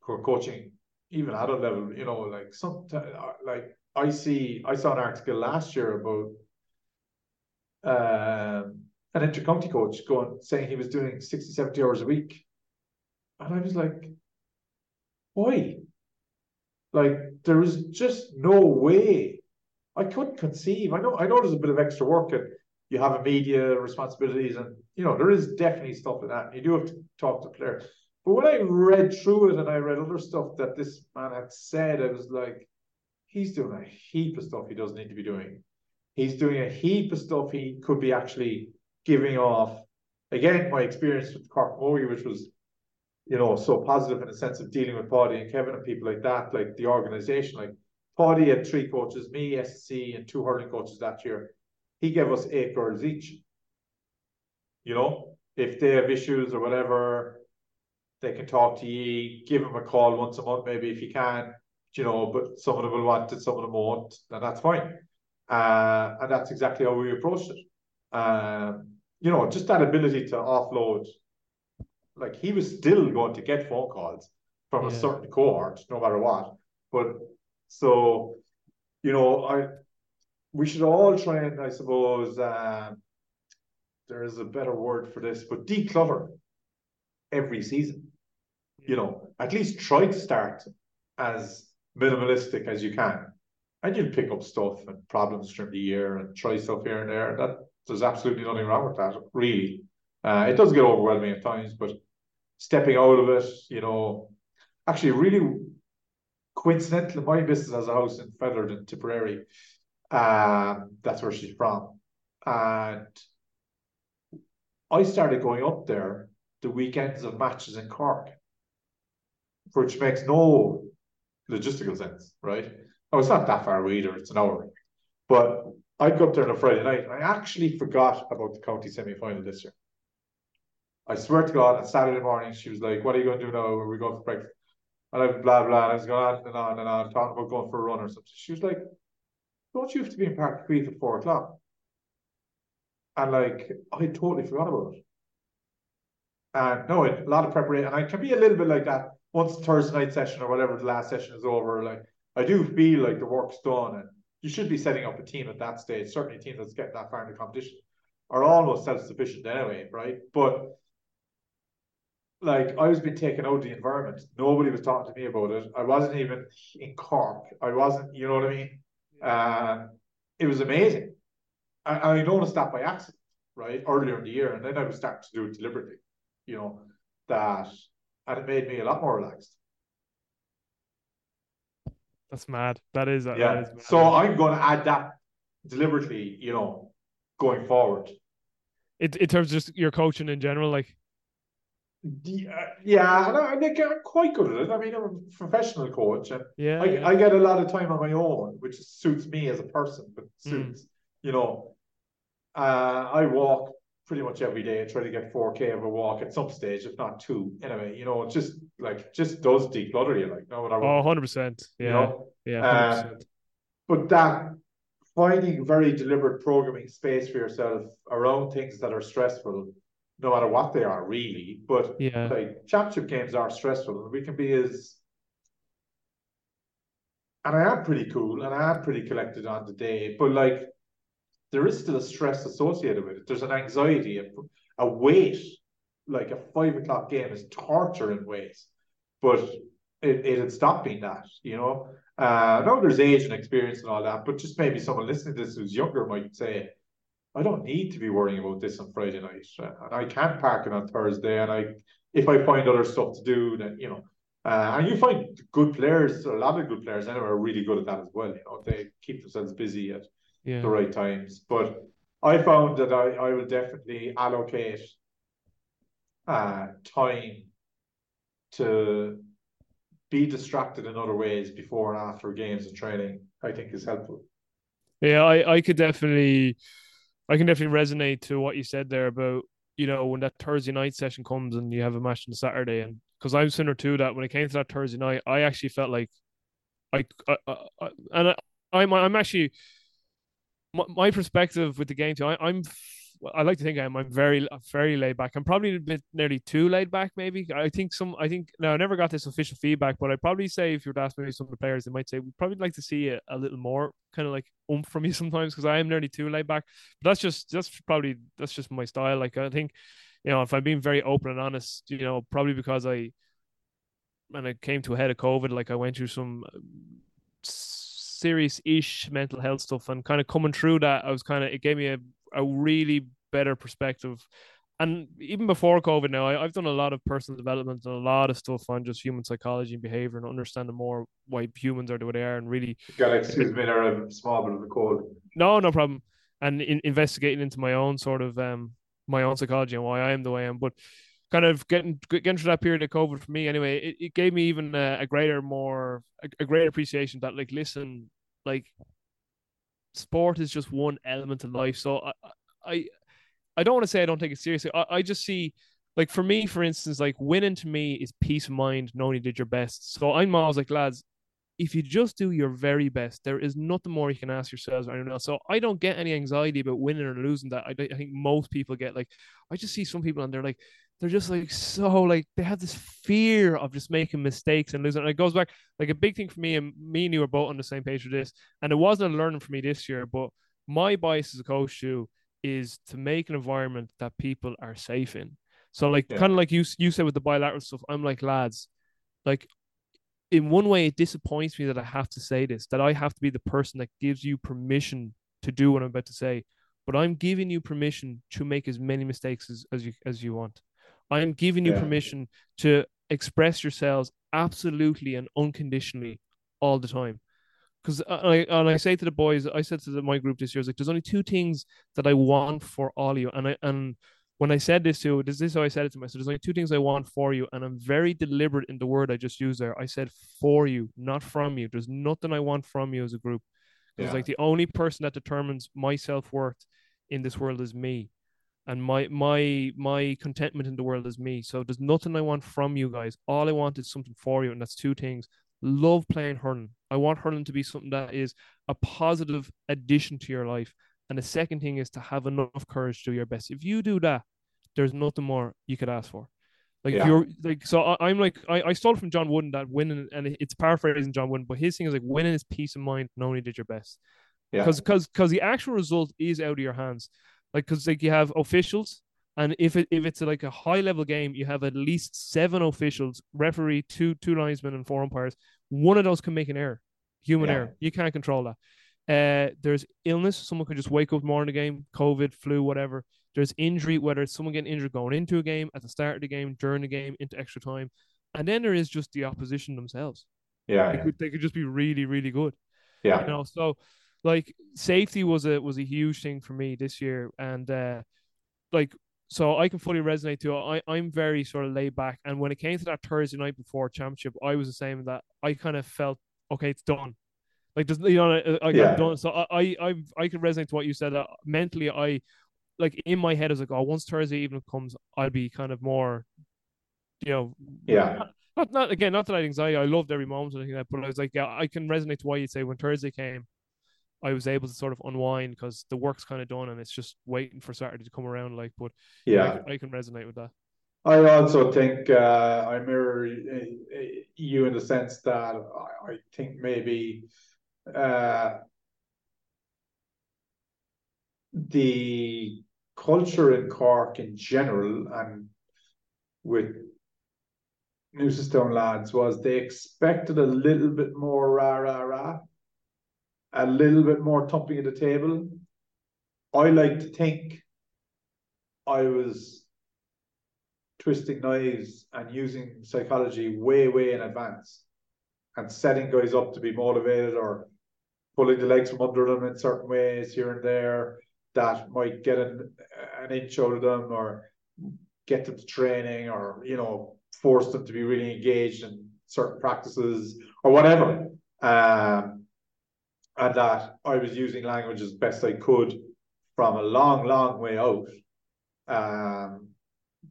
are coaching even adult level, you know, like sometimes, like I see, I saw an article last year about um, an inter-county coach going, saying he was doing 60, 70 hours a week. And I was like, why? Like, there is just no way I couldn't conceive. I know I know there's a bit of extra work and you have a media responsibilities and you know there is definitely stuff like that. You do have to talk to players. But when I read through it and I read other stuff that this man had said, I was like, he's doing a heap of stuff he doesn't need to be doing. He's doing a heap of stuff he could be actually giving off. Again, my experience with Cork Camogie, which was, you know, so positive in the sense of dealing with Paudie and Kevin and people like that, like the organization, like Paudie had three coaches, me, SSC, and two hurling coaches that year. He gave us eight girls each. You know, if they have issues or whatever, they can talk to you, give them a call once a month, maybe if you can, you know, but some of them will want it, some of them won't, and that's fine. Uh, and that's exactly how we approached it. Um, you know, just that ability to offload. Like he was still going to get phone calls from yeah. a certain cohort, no matter what. But so, you know, I we should all try and, I suppose, um, there is a better word for this, but declutter every season. You know, at least try to start as minimalistic as you can. And you'll pick up stuff and problems during the year and try stuff here and there. That there's absolutely nothing wrong with that, really. Uh, it does get overwhelming at times, but stepping out of it, you know, actually, really coincidentally, my business has a house in Featherton, Tipperary. Um, that's where she's from. And I started going up there the weekends of matches in Cork, which makes no logistical sense, right? Oh, it's not that far away either, it's an hour. But I'd go up there on a Friday night, and I actually forgot about the county semi final this year. I swear to God, on Saturday morning, she was like, What are you going to do now? Are we going for breakfast? And I blah, blah. And I was going on and on and on, talking about going for a run or something. She was like, Don't you have to be in Park Creek at four o'clock? And like, I totally forgot about it. And no, a lot of preparation. And I can be a little bit like that once Thursday night session or whatever the last session is over. Like, I do feel like the work's done and you should be setting up a team at that stage. Certainly, teams that's getting that far in the competition are almost self sufficient anyway, right? But like I was being taken out of the environment. Nobody was talking to me about it. I wasn't even in Cork. I wasn't, you know what I mean? Uh, it was amazing. I, I noticed that by accident, right? Earlier in the year. And then I was starting to do it deliberately, you know, that and it made me a lot more relaxed. That's mad. That is yeah. That is so I'm going to add that deliberately, you know, going forward. In, in terms of just your coaching in general, like. Yeah, yeah, and I, think I'm quite good at it. I mean, I'm a professional coach, and yeah, I, yeah. I get a lot of time on my own, which suits me as a person, but hmm. suits, mm. you know, uh, I walk pretty much every day. I try to get 4K of a walk at some stage, if not two. Anyway, you know, just like just does declutter you, like no whatever. Oh, 100 percent. Yeah. You know? Yeah. Uh, but that finding very deliberate programming space for yourself around things that are stressful, no matter what they are, really. But yeah, like championship games are stressful, and we can be as and I am pretty cool and I am pretty collected on the day, but like there is still a stress associated with it. There's an anxiety, a, a weight. Like a five o'clock game is torture in ways, but it, it had stopped being that, you know. Uh, now there's age and experience and all that, but just maybe someone listening to this who's younger might say, I don't need to be worrying about this on Friday night, uh, and I can park it on Thursday, and I, if I find other stuff to do, then you know, uh, and you find good players, a lot of good players anyway, are really good at that as well. You know, they keep themselves busy at yeah. the right times. But I found that I, I will definitely allocate uh, time to be distracted in other ways before and after games and training, I think is helpful. Yeah, I, I could definitely I can definitely resonate to what you said there about, you know, when that Thursday night session comes and you have a match on Saturday and because I'm similar to that when it came to that Thursday night, I actually felt like I, I, I and I, I'm I'm actually my, my perspective with the game too. I, am I like to think I'm I'm very very laid back. I'm probably a bit nearly too laid back. Maybe I think some. I think now I never got this official feedback, but I'd probably say if you were to ask maybe some of the players, they might say we'd probably like to see a, a little more kind of like oomph from you [laughs] sometimes because I am nearly too laid back. But that's just that's probably that's just my style. Like I think you know if I'm being very open and honest, you know probably because I when I came to a head of COVID, like I went through some serious ish mental health stuff and kind of coming through that I was kind of it gave me a, a really better perspective. And even before COVID now I, have done a lot of personal development and a lot of stuff on just human psychology and behavior and understanding more why humans are the way they are and really got excuse me there a small bit of the cold no no problem. And in, investigating into my own sort of um my own psychology and why I am the way I am. But kind of getting getting through that period of COVID for me anyway, it, it gave me even a, a greater, more a, a greater appreciation that like listen, like sport is just one element of life. So I I I don't want to say I don't take it seriously. I, I just see like for me, for instance, like winning to me is peace of mind, knowing you did your best. So I'm always like, lads, if you just do your very best, there is nothing more you can ask yourselves or anyone else. So I don't get any anxiety about winning or losing that. I, I think most people get like, I just see some people and they're like, they're just like so like they have this fear of just making mistakes and losing. And it goes back like a big thing for me and me and you were both on the same page for this. And it wasn't a learning for me this year, but my bias as a coach too is to make an environment that people are safe in. So like yeah. kind of like you you said with the bilateral stuff, I'm like lads, like in one way, it disappoints me that I have to say this, that I have to be the person that gives you permission to do what I'm about to say. But I'm giving you permission to make as many mistakes as, as you as you want. I am giving you yeah. permission to express yourselves absolutely and unconditionally all the time. Because I and I say to the boys, I said to the, my group this year, I was like, there's only two things that I want for all of you, and I and when I said this to this is how I said it to myself. There's only two things I want for you, and I'm very deliberate in the word I just used there. I said for you, not from you. There's nothing I want from you as a group. It's yeah. like the only person that determines my self worth in this world is me, and my my my contentment in the world is me. So there's nothing I want from you guys. All I want is something for you, and that's two things. Love playing hurling. I want hurling to be something that is a positive addition to your life. And the second thing is to have enough courage to do your best. If you do that, there's nothing more you could ask for. Like yeah. you're like so I, am like I, I stole from John Wooden that winning and it's paraphrasing John Wooden, but his thing is like winning is peace of mind, knowing you did your best. Yeah. Because because because the actual result is out of your hands. Like because like you have officials, and if it if it's like a high level game, you have at least seven officials, referee, two two linesmen, and four umpires. One of those can make an error, human yeah. error. You can't control that. Uh, there's illness. Someone could just wake up more in the game, COVID, flu, whatever. There's injury, whether it's someone getting injured going into a game, at the start of the game, during the game, into extra time. And then there is just the opposition themselves. Yeah. They, yeah. Could, they could just be really, really good. Yeah. You know, so like safety was a was a huge thing for me this year. And uh like so I can fully resonate too. I, I'm very sort of laid back. And when it came to that Thursday night before championship, I was the same that I kind of felt, okay, it's done. Like, does you know, I, I got done. So I, I, I can resonate to what you said. Uh, mentally, I, like in my head, I was like, oh, once Thursday evening comes, I'll be kind of more, you know, yeah. Not, not, again, not that I had anxiety. I loved every moment of that, but I was like, yeah, I can resonate to why you'd say when Thursday came, I was able to sort of unwind because the work's kind of done and it's just waiting for Saturday to come around. Like, but yeah, I, can, I, can, resonate with that. I also think uh, I mirror you in the sense that I think maybe uh, the culture in Cork in general and with Newcestown lads was they expected a little bit more rah rah rah, a little bit more thumping at the table. I like to think I was twisting knives and using psychology way, way in advance and setting guys up to be motivated or pulling the legs from under them in certain ways here and there that might get an, an inch out of them or get them to training or you know force them to be really engaged in certain practices or whatever um, and that I was using language as best I could from a long long way out um,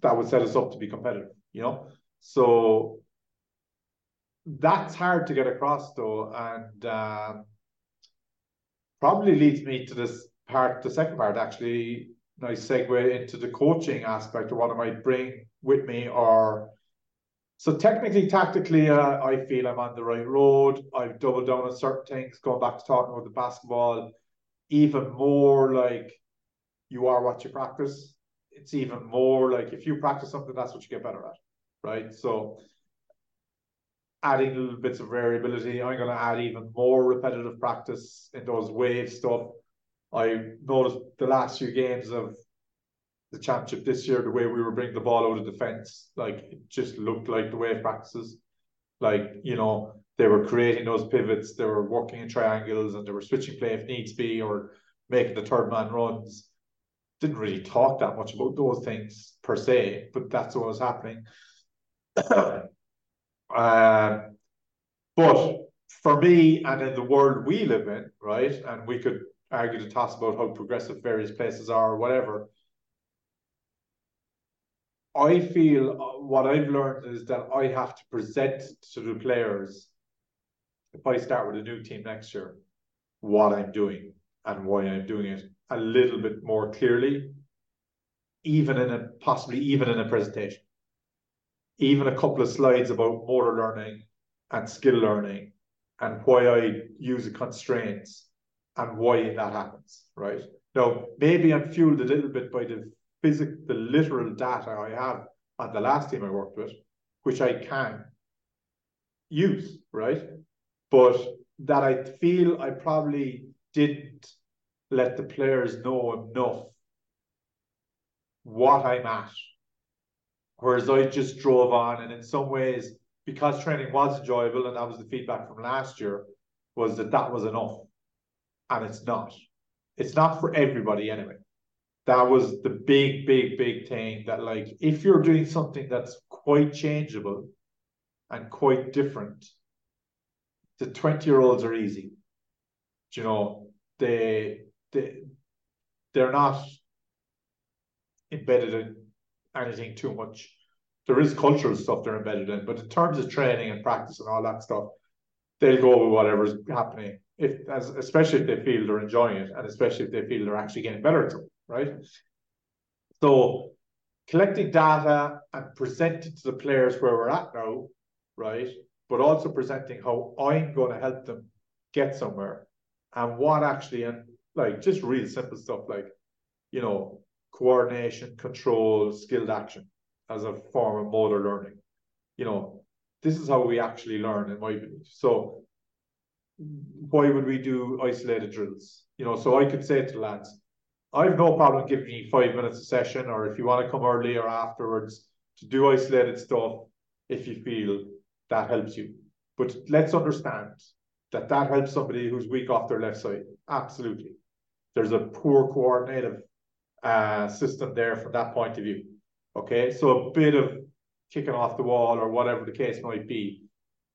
that would set us up to be competitive you know? So that's hard to get across though and um, probably leads me to this part, the second part actually, nice segue into the coaching aspect of what I might bring with me or so technically, tactically, uh, I feel I'm on the right road. I've doubled down on certain things, going back to talking about the basketball, even more like you are what you practice. It's even more like if you practice something, that's what you get better at, right? So adding little bits of variability. I'm going to add even more repetitive practice in those wave stuff. I noticed the last few games of the championship this year, the way we were bringing the ball out of defense, like it just looked like the wave practices. Like, you know, they were creating those pivots, they were working in triangles and they were switching play if needs be or making the third man runs. didn't really talk that much about those things per se, but that's what was happening. [coughs] uh, but for me, and in the world we live in, right, and we could argue the toss about how progressive various places are or whatever. I feel uh, what I've learned is that I have to present to the players if I start with a new team next year what I'm doing and why I'm doing it a little bit more clearly, even in a possibly even in a presentation. Even a couple of slides about motor learning and skill learning and why I use the constraints and why that happens, right? Now, maybe I'm fueled a little bit by the the literal data I have at the last team I worked with, which I can use, right? But that I feel I probably didn't let the players know enough what I'm at. Whereas I just drove on, and in some ways, because training was enjoyable, and that was the feedback from last year, was that that was enough, and it's not. It's not for everybody anyway. That was the big, big, big thing that, like, if you're doing something that's quite changeable and quite different, the 20 year olds are easy. You know, they they they're not embedded in anything too much. There is cultural stuff they're embedded in, but in terms of training and practice and all that stuff, they'll go with whatever's happening. If as especially if they feel they're enjoying it, and especially if they feel they're actually getting better at it, right? So collecting data and presenting to the players where we're at now, right? But also presenting how I'm going to help them get somewhere and what actually and like just real simple stuff like you know coordination control skilled action as a form of motor learning you know this is how we actually learn in my belief so why would we do isolated drills you know so i could say to lads i've no problem giving you five minutes a session or if you want to come early or afterwards to do isolated stuff if you feel that helps you but let's understand that that helps somebody who's weak off their left side. Absolutely. There's a poor coordinative uh, system there from that point of view. Okay, so a bit of kicking off the wall or whatever the case might be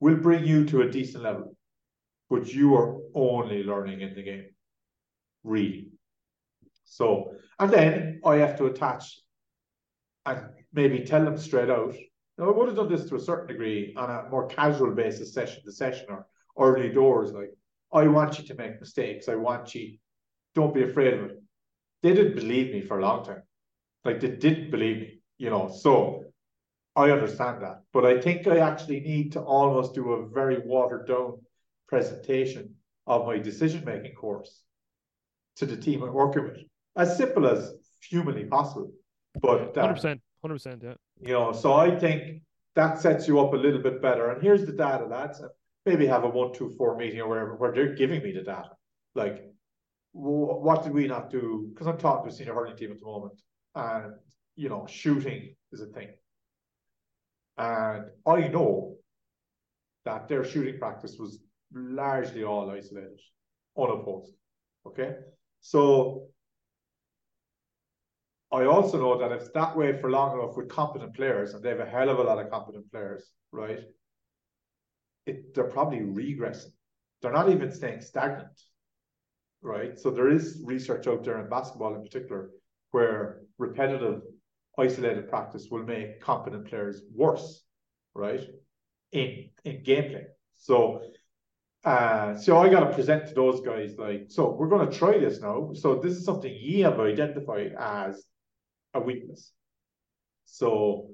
will bring you to a decent level, but you are only learning in the game, really. So, and then I have to attach and maybe tell them straight out. Now, I would have done this to a certain degree on a more casual basis, session to session, or early doors. Like, I want you to make mistakes. I want you, don't be afraid of it. They didn't believe me for a long time. Like, they didn't believe me, you know. So I understand that. But I think I actually need to almost do a very watered down presentation of my decision making course to the team I'm working with. As simple as humanly possible. But uh, 100%, 100%, yeah. You know, so I think that sets you up a little bit better. And here's the data, lads maybe have a one, two, four meeting or wherever where they're giving me the data. Like, what did we not do? Because I'm talking to a senior hurling team at the moment, and you know, shooting is a thing. And I know that their shooting practice was largely all isolated, unopposed. Okay. So I also know that if it's that way for long enough with competent players, and they have a hell of a lot of competent players, right? it, they're probably regressing. They're not even staying stagnant, right? So there is research out there in basketball in particular where repetitive, isolated practice will make competent players worse, right? In in gameplay. So uh, so I got to present to those guys like, so we're going to try this now. So this is something ye have identified as a weakness. So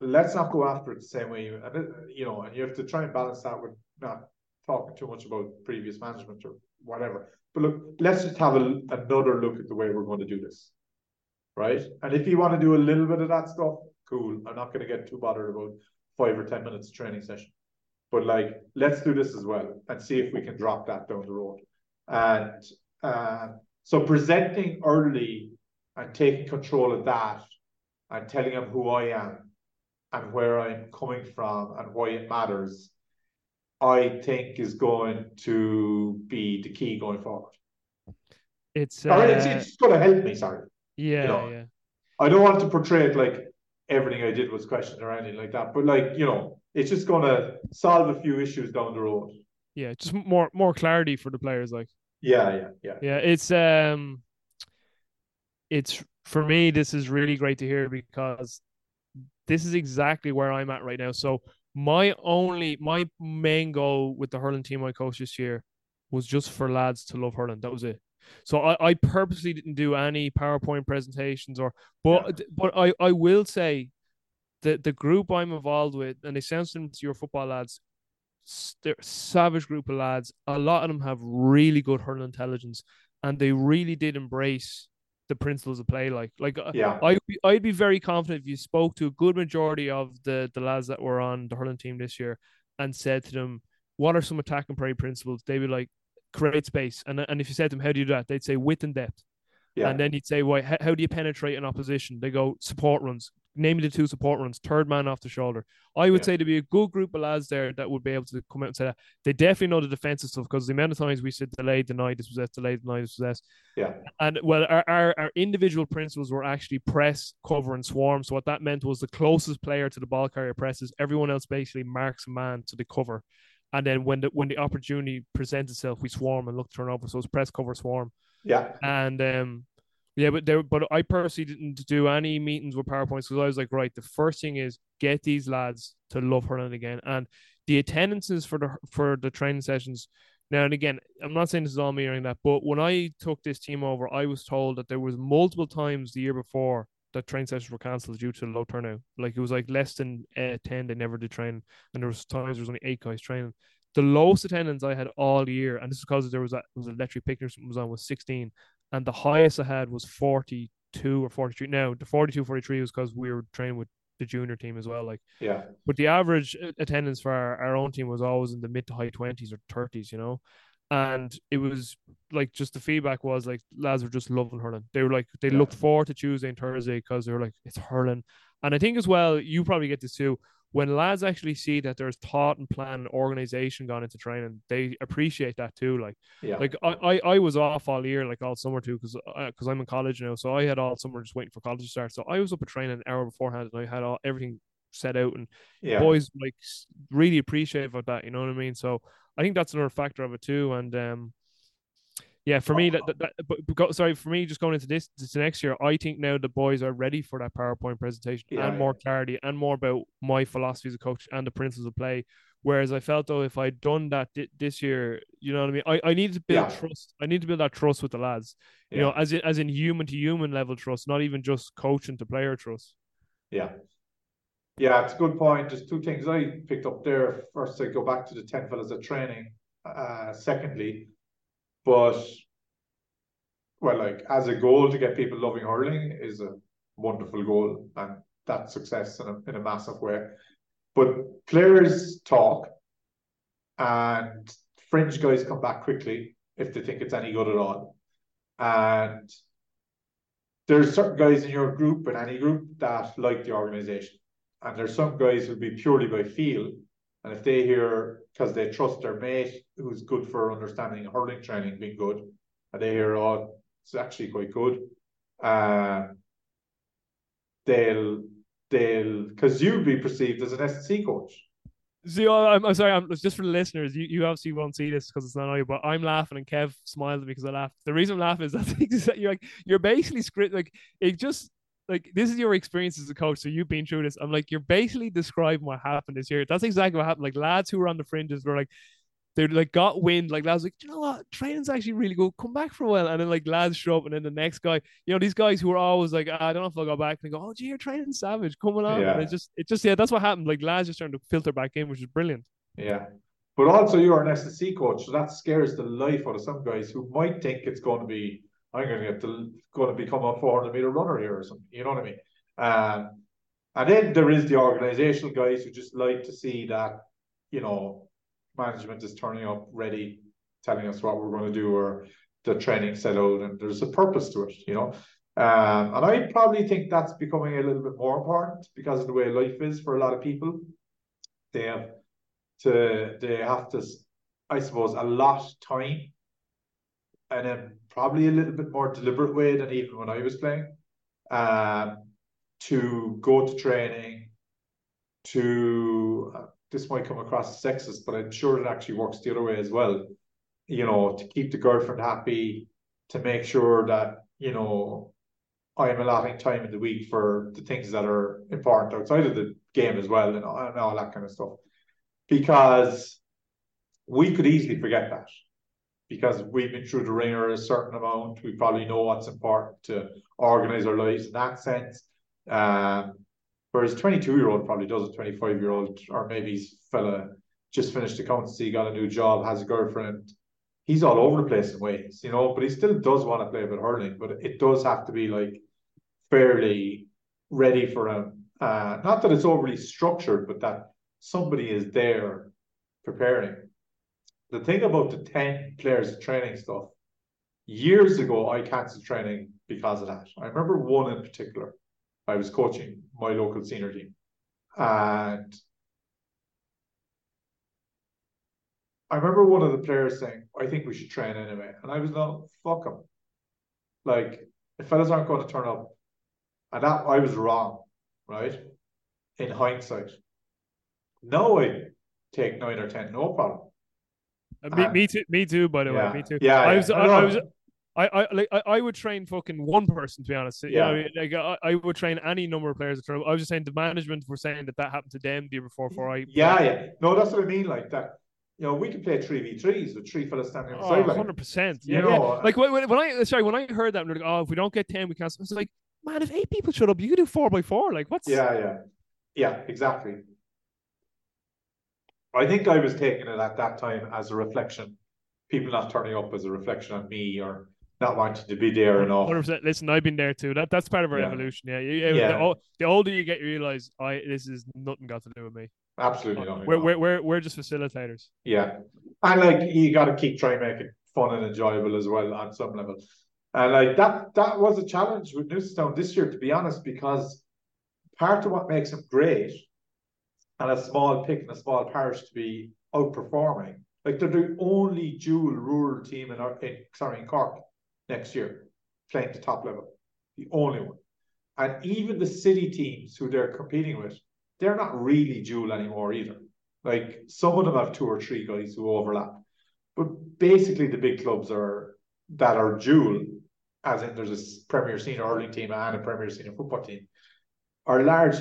let's not go after it the same way. You, and you know, and you have to try and balance that with not talking too much about previous management or whatever. But look, let's just have a, another look at the way we're going to do this, right? And if you want to do a little bit of that stuff, cool. I'm not going to get too bothered about five or ten minutes training session. But like, let's do this as well and see if we can drop that down the road. And uh, so presenting early and taking control of that and telling them who I am and where I'm coming from and why it matters, I think is going to be the key going forward. It's Or it's, uh, it's going to help me. Sorry, yeah, know, yeah. I don't want to portray it like everything I did was questioned or anything like that. But like you know, it's just going to solve a few issues down the road. Yeah, just more more clarity for the players. Like, Yeah, yeah, yeah. yeah, it's um, it's for me. This is really great to hear because this is exactly where I'm at right now. So my only my main goal with the hurling team I coached this year was just for lads to love hurling. That was it. So I, I purposely didn't do any PowerPoint presentations or but yeah. but I, I will say the the group I'm involved with, and they sound similar to your football lads, they're savage group of lads. A lot of them have really good hurling intelligence, and they really did embrace the principles of play. Like, like uh, yeah, I I'd be very confident if you spoke to a good majority of the the lads that were on the hurling team this year and said to them, "What are some attack and play principles?" They'd be like, "Create space." And and if you said to them, "How do you do that?" They'd say, "Width and depth." Yeah. And then you'd say, "Why? How, how do you penetrate an opposition?" They go, "Support runs." Name me the two support runs, third man off the shoulder. I would yeah. say to be a good group of lads there that would be able to come out and say that. They definitely know the defensive stuff because the amount of times we said delayed, denied, dispossessed, delayed, denied, dispossessed. Yeah. And well, our, our, our individual principles were actually press, cover, and swarm. So what that meant was the closest player to the ball carrier presses, everyone else basically marks a man to the cover. And then when the when the opportunity presents itself, we swarm and look to turn over. So it's press, cover, swarm. Yeah. And um yeah, but there, but I personally didn't do any meetings with PowerPoints because I was like, right, the first thing is get these lads to love hurling again, and the attendances for the for the training sessions. Now and again, I'm not saying this is all me or that, but when I took this team over, I was told that there was multiple times the year before that train sessions were cancelled due to low turnout. Like it was like less than uh, ten, they never did train, and there was times there was only eight guys training. The lowest attendance I had all year, and this is because there was a was a electric picnic was on was 16, and the highest I had was 42 or 43. Now the 42, 43 was because we were training with the junior team as well. Like yeah, but the average attendance for our, our own team was always in the mid to high 20s or 30s, you know. And it was like just the feedback was like lads were just loving hurling. They were like they yeah. looked forward to Tuesday and Thursday because they were like it's hurling. And I think as well, you probably get this too when lads actually see that there's thought and plan and organization gone into training, they appreciate that too. Like, yeah. like I, I, I was off all year, like all summer too, because because uh, I'm in college now, so I had all summer just waiting for college to start. So I was up at training an hour beforehand, and I had all everything set out, and yeah. boys like really appreciate of that. You know what I mean? So I think that's another factor of it too, and um, yeah, for me, that, that, that but, sorry, for me, just going into this, this next year, I think now the boys are ready for that PowerPoint presentation yeah, and more clarity and more about my philosophy as a coach and the principles of play. Whereas I felt though, if I'd done that this year, you know what I mean, I, I need to build yeah. trust. I need to build that trust with the lads, you know, as in as in human to human level trust, not even just coaching to player trust. Yeah, yeah, it's a good point. Just two things I picked up there. First, I go back to the ten fellas at training. Uh, secondly, but well, like as a goal to get people loving hurling is a wonderful goal, and that success in a, in a massive way. But players talk, and fringe guys come back quickly if they think it's any good at all. And there's certain guys in your group, in any group, that like the organization. And there's some guys who'll be purely by feel. And if they hear, because they trust their mate who's good for understanding hurling training being good, and they hear, oh, it's actually quite good. Uh, they'll they'll because you'll be perceived as an S&C coach. See, I'm, I'm sorry. I'm just for the listeners. You, you obviously won't see this because it's not you, but I'm laughing and Kev smiles because I laugh. The reason I'm laughing is [laughs] that you're like you're basically script like it just like this is your experience as a coach. So you've been through this. I'm like you're basically describing what happened this year. That's exactly what happened. Like lads who were on the fringes were like they like got wind. Like lads, like you know what, training's actually really good. Come back for a while, and then like lads show up, and then the next guy, you know, these guys who are always like, ah, I don't know if I'll go back, and go, oh, gee, you're training savage, coming on. Yeah. And it just, it just, yeah, that's what happened. Like lads just starting to filter back in, which is brilliant. Yeah, but also you're an S&C coach, so that scares the life out of some guys who might think it's going to be, I'm going to get to going to become a 400 meter runner here or something. You know what I mean? Um, and then there is the organizational guys who just like to see that, you know, management is turning up ready, telling us what we're going to do, or the training set out, and there's a purpose to it, you know. Um, and I probably think that's becoming a little bit more important because of the way life is for a lot of people. They have to, they have to, I suppose, a lot time and then probably a little bit more deliberate way than even when I was playing. Um, to go to training, to uh, this might come across as sexist, but I'm sure it actually works the other way as well. You know, to keep the girlfriend happy, to make sure that you know I am allotting time in the week for the things that are important outside of the game as well, and, and all that kind of stuff. Because we could easily forget that because we've been through the ringer a certain amount. We probably know what's important to organize our lives in that sense. Um, whereas 22 year old probably does a 25 year old, or maybe he's fella just finished accountancy, got a new job, has a girlfriend. He's all over the place in ways, you know, but he still does want to play a bit hurling, but it does have to be like fairly ready for him. Uh, not that it's overly structured, but that somebody is there preparing the thing about the 10 players training stuff, years ago, I cancelled training because of that. I remember one in particular. I was coaching my local senior team. And I remember one of the players saying, I think we should train anyway. And I was like, fuck them. Like, if fellas aren't going to turn up. And that I was wrong, right? In hindsight. Now I take nine or ten, no problem. Uh, me, me too. Me too. By the yeah. way, me too. Yeah, I yeah. was. I, I was. I, I like I, I would train fucking one person to be honest. Yeah. You know, like I, I would train any number of players. I was just saying the management were saying that that happened to them the year before. Before I Yeah, yeah. No, that's what I mean. Like that. You know, we can play three v threes with three fellas standing on the Oh, sideline. 100 percent. You Yeah, know, yeah. uh, Like when, when I sorry when I heard that, I'm like, oh, if we don't get ten, we can't. I was like, man, if eight people showed up, you could do four by four. Like, what's Yeah, yeah, yeah. Exactly. I think I was taking it at that time as a reflection. People not turning up as a reflection on me or not wanting to be there enough. 100%. Listen, I've been there too. That that's part of our Yeah. evolution. Yeah, yeah. Yeah. The, the older you get, you realize I this is nothing got to do with me. Absolutely not. We're we're we're, we're just facilitators. Yeah. And like you gotta keep trying to make it fun and enjoyable as well on some level. And like that that was a challenge with Newcestown this year, to be honest, because part of what makes them great and a small pick and a small parish to be outperforming, like they're the only dual rural team in our in sorry in Cork next year playing the top level. The only one. And even the city teams who they're competing with, they're not really dual anymore either. Like some of them have two or three guys who overlap. But basically the big clubs are that are dual, as in there's a Premier Senior hurling team and a Premier Senior football team, are large,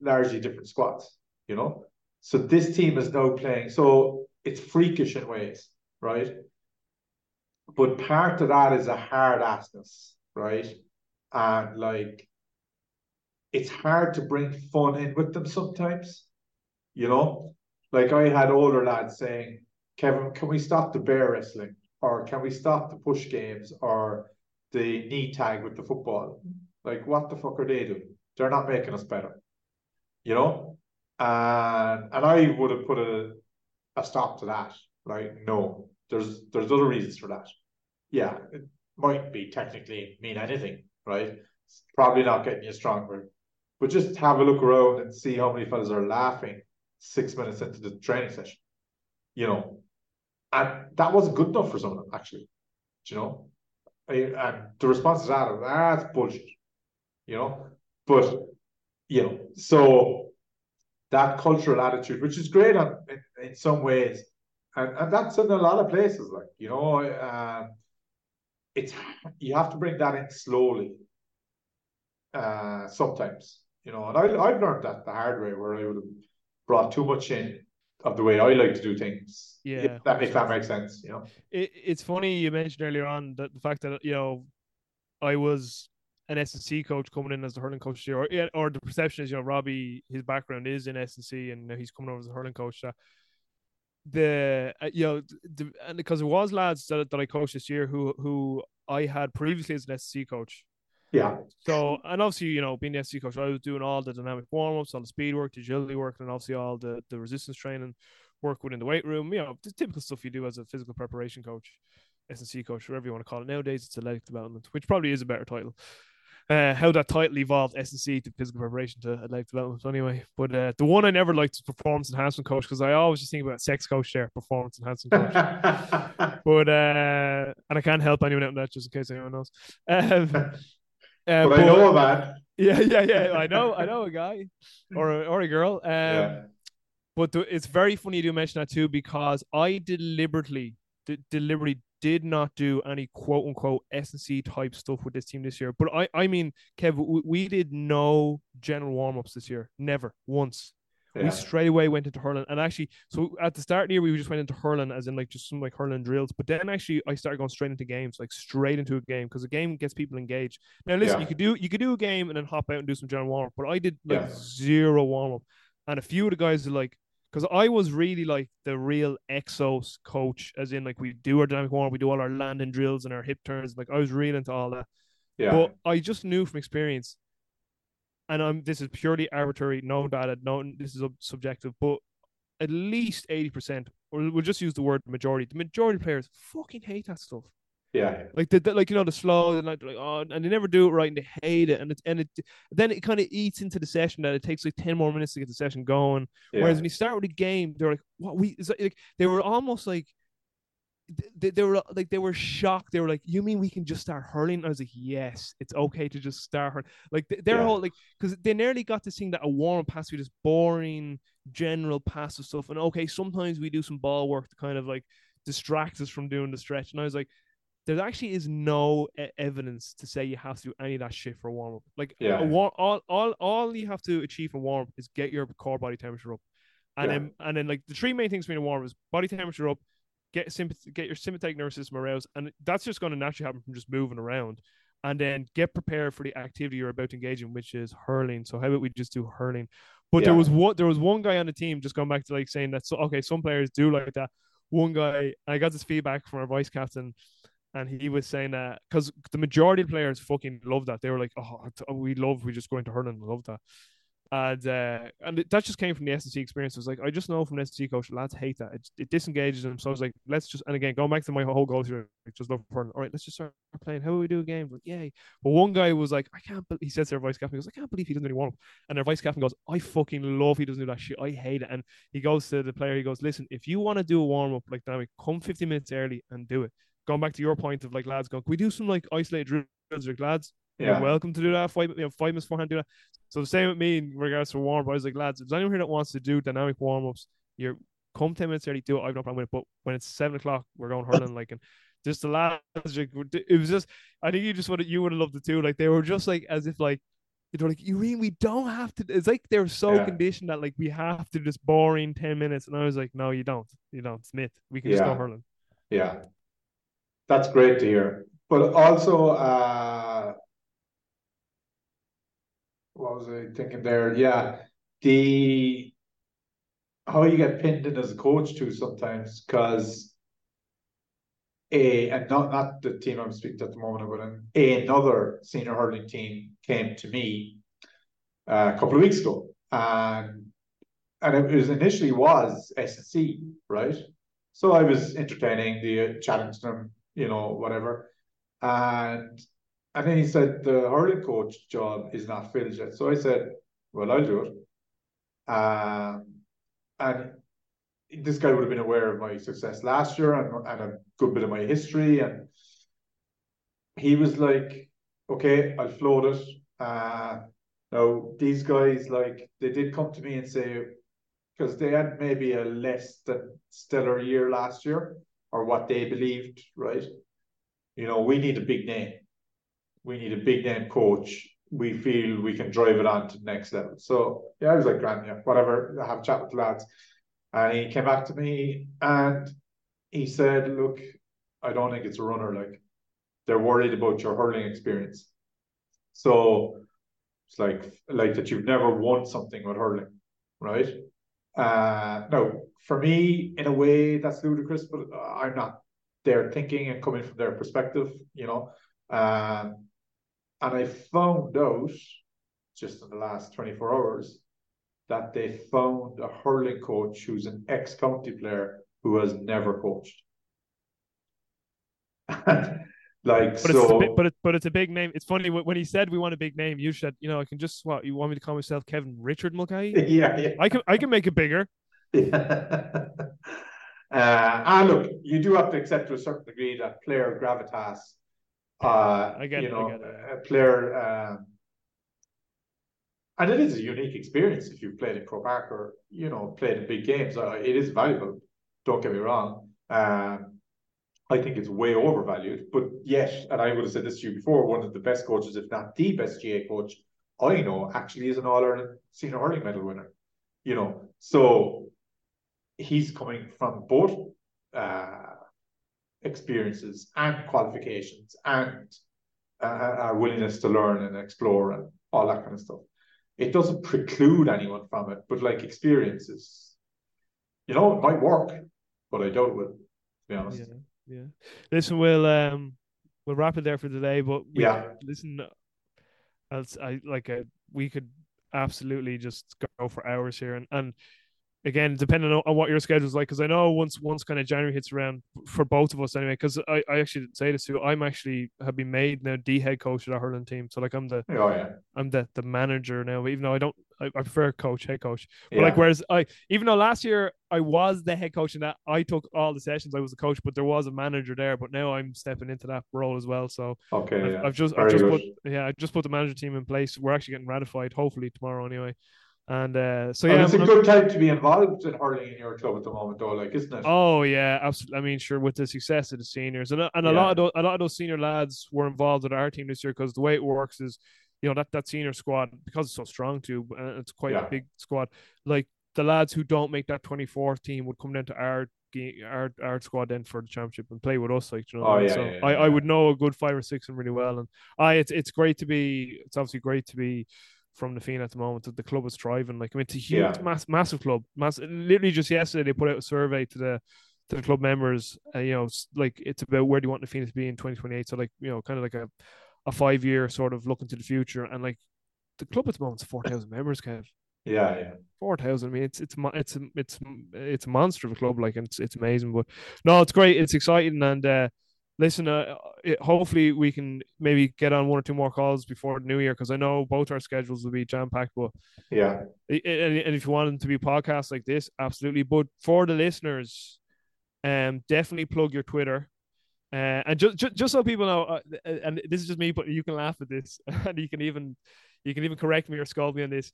largely different squads, you know? So this team is now playing, so it's freakish in ways, right? But part of that is a hard assness, right? And like it's hard to bring fun in with them sometimes, you know? Like I had older lads saying, Kevin, can we stop the bear wrestling? Or can we stop the push games or the knee tag with the football? Like, what the fuck are they doing? They're not making us better, you know? And and I would have put a a stop to that. right? no, there's there's other reasons for that. Yeah, it might be technically mean anything, right? It's probably not getting you stronger. But just have a look around and see how many fellas are laughing six minutes into the training session. You know, and that wasn't good enough for some of them, actually. Do you know? And the response to that, ah, that's bullshit. You know? But, you know, so that cultural attitude, which is great on, in, in some ways, and, and that's in a lot of places, like, you know, um, it's you have to bring that in slowly. Uh, sometimes, you know, and I I've learned that the hard way, where I would have brought too much in of the way I like to do things. Yeah, if that if that makes sense, you know. It, it's funny you mentioned earlier on that the fact that you know I was an S and C coach coming in as the hurling coach here, or or the perception is you know Robbie his background is in S and he's coming over as a hurling coach. That the uh, you know the, and because it was lads that, that I coached this year who who I had previously as an S and C coach. Yeah, So and obviously you know being the S and C coach, I was doing all the dynamic warm ups, all the speed work, the agility work, and obviously all the the resistance training work within the weight room. You know the typical stuff you do as a physical preparation coach. S and C coach, whatever you want to call it. Nowadays, it's athletic development, which probably is a better title. Uh, how that title evolved S&C to physical preparation to life development anyway. But uh, the one I never liked was performance enhancement coach because I always just think about sex coach there, performance enhancement coach. [laughs] but uh, and I can't help anyone out in that just in case anyone knows. Um, [laughs] uh, but, but I know a man. [laughs] Yeah, yeah, yeah. I know, I know a guy or a, or a girl. Um, yeah. But the, it's very funny you do mention that too because I deliberately, d- deliberately did not do any quote unquote S&C type stuff with this team this year. But I, I mean, Kev, we, we did no general warm ups this year. Never once. Yeah. We straight away went into hurling, and actually, so at the start of the year, we just went into hurling, as in like just some like hurling drills. But then actually, I started going straight into games, like straight into a game, because a game gets people engaged. Now, listen, yeah. you could do you could do a game and then hop out and do some general warm up, but I did like yeah. zero warm up, and a few of the guys are like, because I was really like the real EXOS coach, as in like we do our dynamic warm, we do all our landing drills and our hip turns. Like I was really into all that. Yeah. But I just knew from experience, and I'm this is purely arbitrary, no data, no this is subjective, but at least eighty percent, or we'll just use the word majority. The majority of players fucking hate that stuff. Yeah, like the, the, like you know the slow and like, like oh, and they never do it right and they hate it and it and it then it kind of eats into the session that it takes like ten more minutes to get the session going. Yeah. Whereas when you start with a game, they're like, what we like they were almost like they, they were like they were shocked. They were like, "You mean we can just start hurling?" I was like, "Yes, it's okay to just start hurling." Like their yeah. whole like because they nearly got to think that a warm has to this boring general passive stuff. And okay, sometimes we do some ball work to kind of like distract us from doing the stretch. And I was like, there actually is no evidence to say you have to do any of that shit for a warm up. Like, yeah. War- all, all, all you have to achieve for warm up is get your core body temperature up, and yeah. then and then like the three main things being a warm up is body temperature up, get sympath- get your sympathetic nervous system aroused, and that's just going to naturally happen from just moving around, and then get prepared for the activity you're about to engage in, which is hurling. So how about we just do hurling? But yeah. there was one there was one guy on the team just going back to like saying that so okay, some players do like that. One guy, I got this feedback from our vice captain and he was saying that because the majority of players fucking love that. They were like, "Oh, we love, we just go into hurling, love that." And uh, and that just came from the S&C experience. It was like I just know from the S&C coach, lads hate that. It, it disengages them. So I was like, let's just and again going back to my whole goal here, just love hurling. All right, let's just start playing. How do we do a game? Like, yay! But one guy was like, I can't. Be-, he says to their vice captain, he goes, I can't believe he doesn't really want him. And their vice captain goes, I fucking love he doesn't do that shit. I hate it. And he goes to the player, he goes, listen, if you want to do a warm up like that, come 50 minutes early and do it going back to your point of like lads going, can we do some like isolated drills? Like lads, yeah. you're welcome to do that. Five, you know, five minutes beforehand, do that. So the same with me in regards to warm up. I was like, lads, if there's anyone here that wants to do dynamic warm ups, you're come ten minutes early, do it. I've no problem with it. But when it's seven o'clock, we're going hurling like and just the last, it was just. I think you just would you would have loved it too. Like they were just like as if like they're like, you mean we don't have to? It's like they're so yeah. conditioned that like we have to just boring ten minutes. And I was like, no, you don't. You don't. Smith, we can yeah. just go hurling. Yeah, that's great to hear. But also, uh, what was I thinking there? Yeah, the how you get pinned in as a coach too sometimes because a and not not the team I'm speaking at the moment, but an, another senior hurling team came to me uh, a couple of weeks ago, and and it was initially was S&C, right? So I was entertaining the uh, to them you know, whatever. And and then he said the hurling coach job is not filled yet. So I said, well, I'll do it. Um, and this guy would have been aware of my success last year and, and a good bit of my history. And he was like, okay, I'll float it. Uh, now, these guys, like, they did come to me and say, because they had maybe a less than stellar year last year or what they believed, right? You know, we need a big name. We need a big name coach. We feel we can drive it on to the next level. So yeah, I was like, Grant, yeah, whatever. I have a chat with the lads. And he came back to me and he said, Look, I don't think it's a runner. Like they're worried about your hurling experience. So it's like like that you've never won something with hurling, right? Uh, no, for me, in a way, that's ludicrous, but I'm not there thinking and coming from their perspective, you know. Um, and I found out just in the last 24 hours that they found a hurling coach who's an ex county player who has never coached. [laughs] Like But so, it's a big, but it, but it's a big name. It's funny when he said we want a big name. You said, you know, I can just what you want me to call myself Kevin Richard Mulcahy. [laughs] yeah, yeah. I can I can make it bigger. Yeah. [laughs] uh, and look, you do have to accept to a certain degree that player gravitas. Uh, I get you it, know, get it. a player, um, and it is a unique experience if you've played in Croke Park or you know played in big games. Uh, it is valuable. Don't get me wrong. Um, I think it's way overvalued, but yet, and I would have said this to you before, one of the best coaches, if not the best GAA coach I know, actually is an All Ireland senior hurling medal winner. You know, so he's coming from both uh, experiences and qualifications and uh, our willingness to learn and explore and all that kind of stuff. It doesn't preclude anyone from it, but like experiences, you know, it might work, but I doubt it will, to be honest. Yeah, yeah. Listen, we'll um we'll wrap it there for today. But we, Yeah. listen, else I like uh, we could absolutely just go for hours here, and and again, depending on, on what your schedule's like, because I know once once kind of January hits around for both of us anyway. Because I, I actually didn't say this too. I'm actually have been made now the head coach of our hurling team. So like I'm the Oh yeah, I'm the the manager now. Even though I don't, I, I prefer coach, head coach. But yeah. like, whereas I, even though last year I was the head coach and that I took all the sessions, I was the coach, but there was a manager there. But now I'm stepping into that role as well. So okay, I've, yeah. I've just, I've just put, yeah, I just put the manager team in place. We're actually getting ratified, hopefully tomorrow anyway. And uh, so yeah, it's a good time to be involved in hurling in your club at the moment, though, like, isn't it? Oh yeah, absolutely. I mean, sure, with the success of the seniors, and a- and a Yeah. lot of those, a lot of those senior lads were involved with our team this year because the way it works is, you know, that that senior squad because it's so strong too, and it's quite Yeah. a big squad. Like the lads who don't make that twenty fourth team would come down to our our our squad then for the championship and play with us. Like you know, I Oh, yeah, so yeah, I, yeah. I would know a good five or six and really well, and I it's it's great to be. It's obviously great to be. From the Fianna at the moment, that the club is thriving. Like I mean, it's a huge, mass, massive club. Mass, literally just yesterday they put out a survey to the to the club members. Uh, you know, like it's about where do you want the Phoenix to be in 2028. So like you know, kind of like a a five year sort of look into the future. And like the club at the moment is 4,000 members, Kev. Yeah, yeah. 4,000. I mean, it's it's it's it's it's a monster of a club. Like and it's it's amazing. But no, it's great. It's exciting. And uh, listen, uh, it, hopefully we can maybe get on one or two more calls before the new year because I know both our schedules will be jam packed. But Yeah. and, and if you want them to be podcasts like this, absolutely. But for the listeners, um, definitely plug your Twitter. Uh, and just, just just so people know, uh, and this is just me, but you can laugh at this, [laughs] and you can even you can even correct me or scold me on this.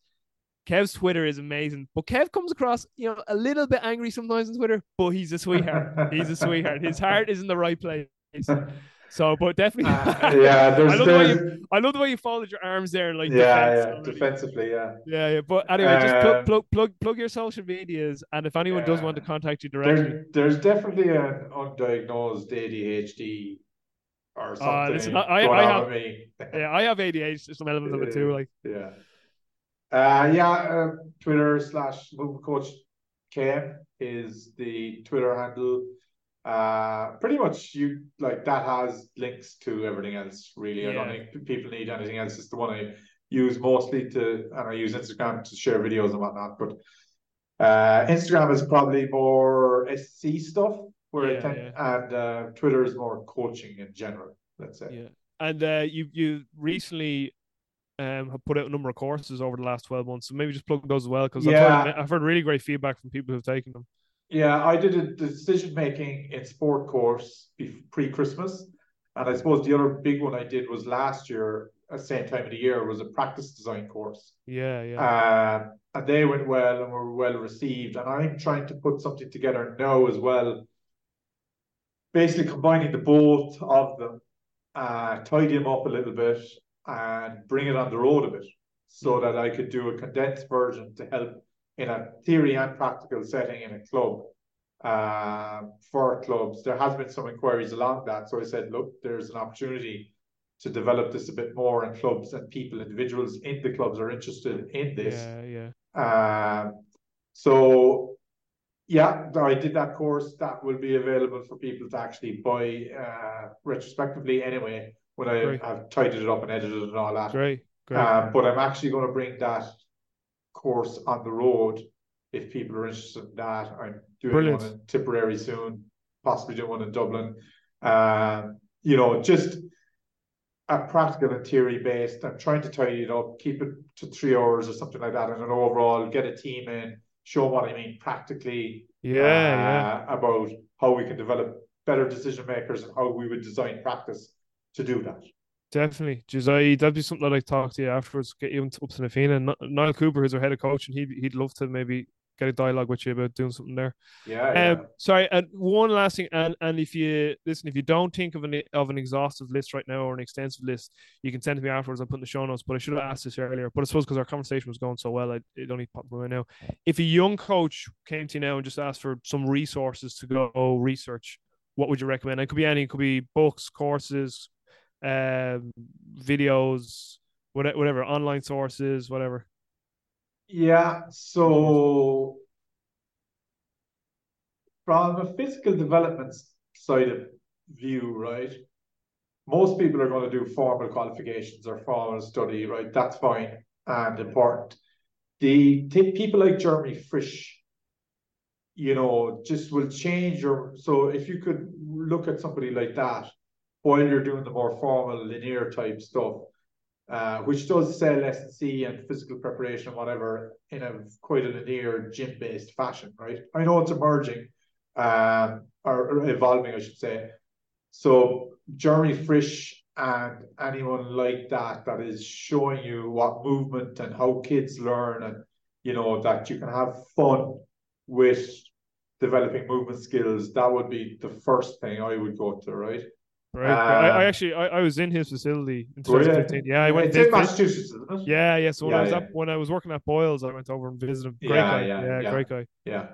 Kev's Twitter is amazing, but Kev comes across, you know, a little bit angry sometimes on Twitter, but he's a sweetheart. he's a sweetheart. His heart is in the right place. [laughs] So, but definitely, Uh, [laughs] yeah, there's, I love the way there's you, I love the way you folded your arms there, and like yeah, defense yeah, already. defensively, yeah. Yeah, yeah. But anyway, just plug, Um, plug, plug, plug your social medias, and if anyone does want to contact you directly, There, there's definitely an undiagnosed ADHD or something Uh, listen, I- I- I have- me. [laughs] yeah, I have ADHD, some elements of it too. Like, Yeah. Uh, yeah, uh, Twitter slash movement coach KM is the Twitter handle. Uh, pretty much you like that has links to everything else. Really, I don't think people need anything else. It's the one I use mostly to, and I use Instagram to share videos and whatnot. But uh, Instagram is probably more SC stuff, where I Yeah, tend, and uh, Twitter is more coaching in general. Let's say. yeah. And uh, you you recently um have put out a number of courses over the last twelve months, so maybe just plug those as well because I've, Yeah. heard, I've heard really great feedback from people who've taken them. Yeah, I did a decision making in sport course pre Christmas, and I suppose the other big one I did was last year at the same time of the year was a practice design course. Yeah, yeah, Um, and they went well and were well received. And I'm trying to put something together now as well, basically combining the both of them, uh, tidy them up a little bit and bring it on the road a bit so that I could do a condensed version to help in a theory and practical setting in a club. Uh, for clubs, there has been some inquiries along that. So I said, look, there's an opportunity to develop this a bit more, and clubs and people, individuals in the clubs are interested in this. yeah, yeah. Um, so yeah, I did that course. That will be available for people to actually buy uh, retrospectively anyway when I have tidied it up and edited it and all that. Great, great. Um, but I'm actually going to bring that course on the road if people are interested in that. I'm doing Brilliant. one in Tipperary soon, possibly doing one in Dublin. Um, you know, just a practical and theory based. I'm trying to tidy it up, keep it to three hours or something like that, and then overall get a team in, show what I mean practically. Yeah, uh, yeah. About how we can develop better decision makers and how we would design practice to do that. Definitely, Josiah. That'd be something I'd talk to you afterwards. Get you up to Na Fianna. Niall Cooper, who's our head of coach, and he'd he'd love to maybe get a dialogue with you about doing something there. Yeah. Um, yeah. Sorry, and one last thing, and and if you listen, if you don't think of an of an exhaustive list right now or an extensive list, you can send to me afterwards. I'll put in the show notes. But I should have asked this earlier. But I suppose because our conversation was going so well, I, it only popped right now. If a young coach came to you now and just asked for some resources to go research, what would you recommend? It could be any. It could be books, courses, um, videos, whatever, online sources, whatever. Yeah. So from a physical development side of view, right? Most people are going to do formal qualifications or formal study, right? That's fine and important. The people like Jeremy Frisch, you know, just will change your. So if you could look at somebody like that, while you're doing the more formal linear type stuff, uh, which does sell S&C and physical preparation and whatever in a quite a linear gym based fashion, right? I know it's emerging um, or, or, evolving, I should say. So Jeremy Frisch and anyone like that that is showing you what movement and how kids learn and you know that you can have fun with developing movement skills, that would be the first thing I would go to, right? Right. Um, I, I, um, actually I, I, was in his facility in 2015. Yeah, I went. It's in Massachusetts, isn't it? Yeah, yeah. So when yeah, I was yeah. up when I was working at Boyles, I went over and visited him. Great yeah, guy. Yeah, yeah, great guy. Yeah.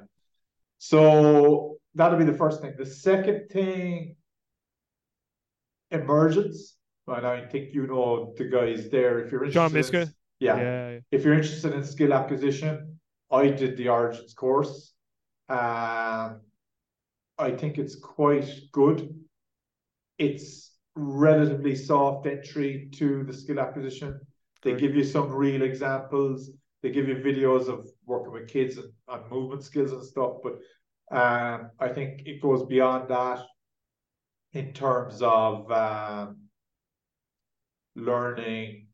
So that'll be the first thing. The second thing, emergence. And I think you know the guys there. If you're interested, John Miska. In, yeah. yeah. If you're interested in skill acquisition, I did the Origins course. Um, I think it's quite good it's relatively soft entry to the skill acquisition. They give you some real examples. They give you videos of working with kids and, and movement skills and stuff. But um, I think it goes beyond that in terms of um, learning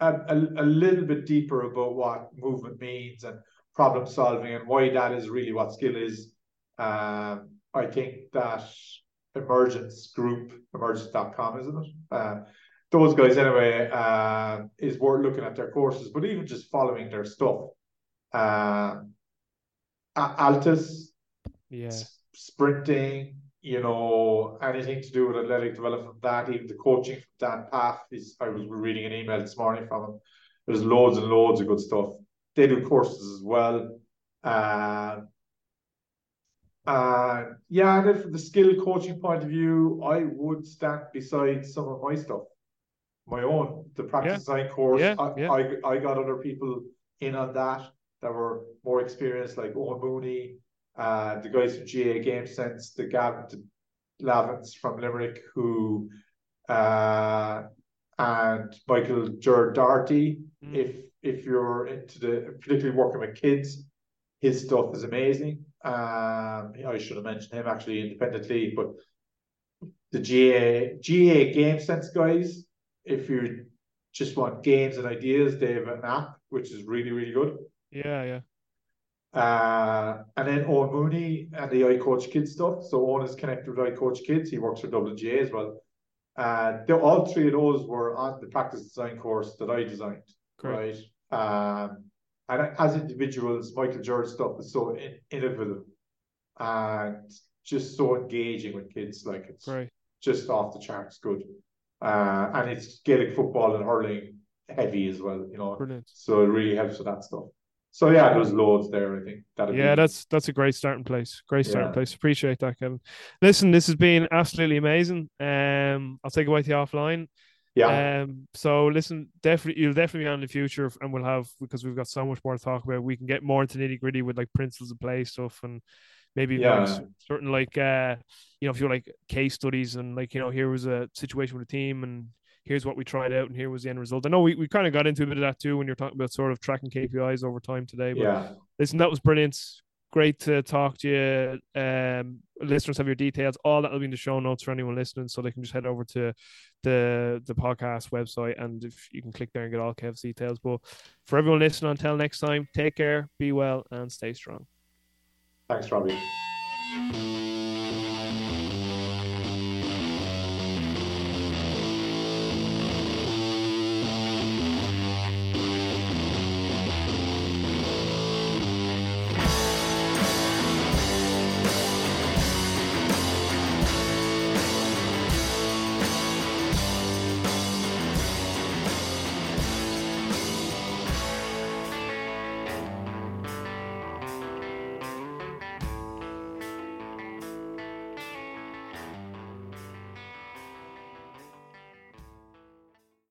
a, a, a, little bit deeper about what movement means and problem solving and why that is really what skill is. Um, I think that emergence group, emergence.com, isn't it? Uh, those guys, anyway, uh, is worth looking at their courses, but even just following their stuff. Uh, Altis, yeah, sprinting, you know, anything to do with athletic development, that even the coaching from Dan Pfaff is. I was reading an email this morning from him. There's loads and loads of good stuff. They do courses as well. Uh, uh, yeah, and from the skill coaching point of view, I would stand beside some of my stuff, my own, the practice yeah. design course. Yeah, I, yeah. I, I got other people in on that that were more experienced, like Owen Mooney, uh, the guys from GAA Game Sense, the Gavin the Lavins from Limerick, who, uh, and Michael Gerard Doherty. Mm. If if you're into the particularly working with kids, his stuff is amazing. Um, I should have mentioned him actually independently, but the GAA GAA Game Sense guys, if you just want games and ideas, they have an app which is really really good. Yeah, yeah. Uh, and then Owen Mooney and the I Coach Kids stuff. So Owen is connected with I Coach Kids. He works for WGA as well. Uh, the, all three of those were on the practice design course that I designed. Great. Right. Um, and as individuals, Michael George stuff is so in, innovative and just so engaging with kids. Like it's right. just off the charts good. Uh, and it's Gaelic football and hurling heavy as well, you know. Brilliant. So it really helps with that stuff. So yeah, there's loads there. I think that. Yeah, be... that's that's a great starting place. Great starting yeah. place. Appreciate that, Kevin. Listen, this has been absolutely amazing. Um, I'll take away to you offline. Yeah. Um. So listen, definitely you'll definitely be on in the future, and we'll have because we've got so much more to talk about. We can get more into nitty gritty with like principles of play stuff and maybe yeah. like certain like uh you know if you're like case studies and like you know here was a situation with a team and here's what we tried out and here was the end result. I know we, we kind of got into a bit of that too when you're talking about sort of tracking KPIs over time today. But yeah. listen, that was brilliant. Great to talk to you. Um, listeners have your details. All that will be in the show notes for anyone listening, so they can just head over to the the podcast website and if you can click there and get all Kev's details. But for everyone listening, until next time, take care, be well, and stay strong. Thanks, Robbie.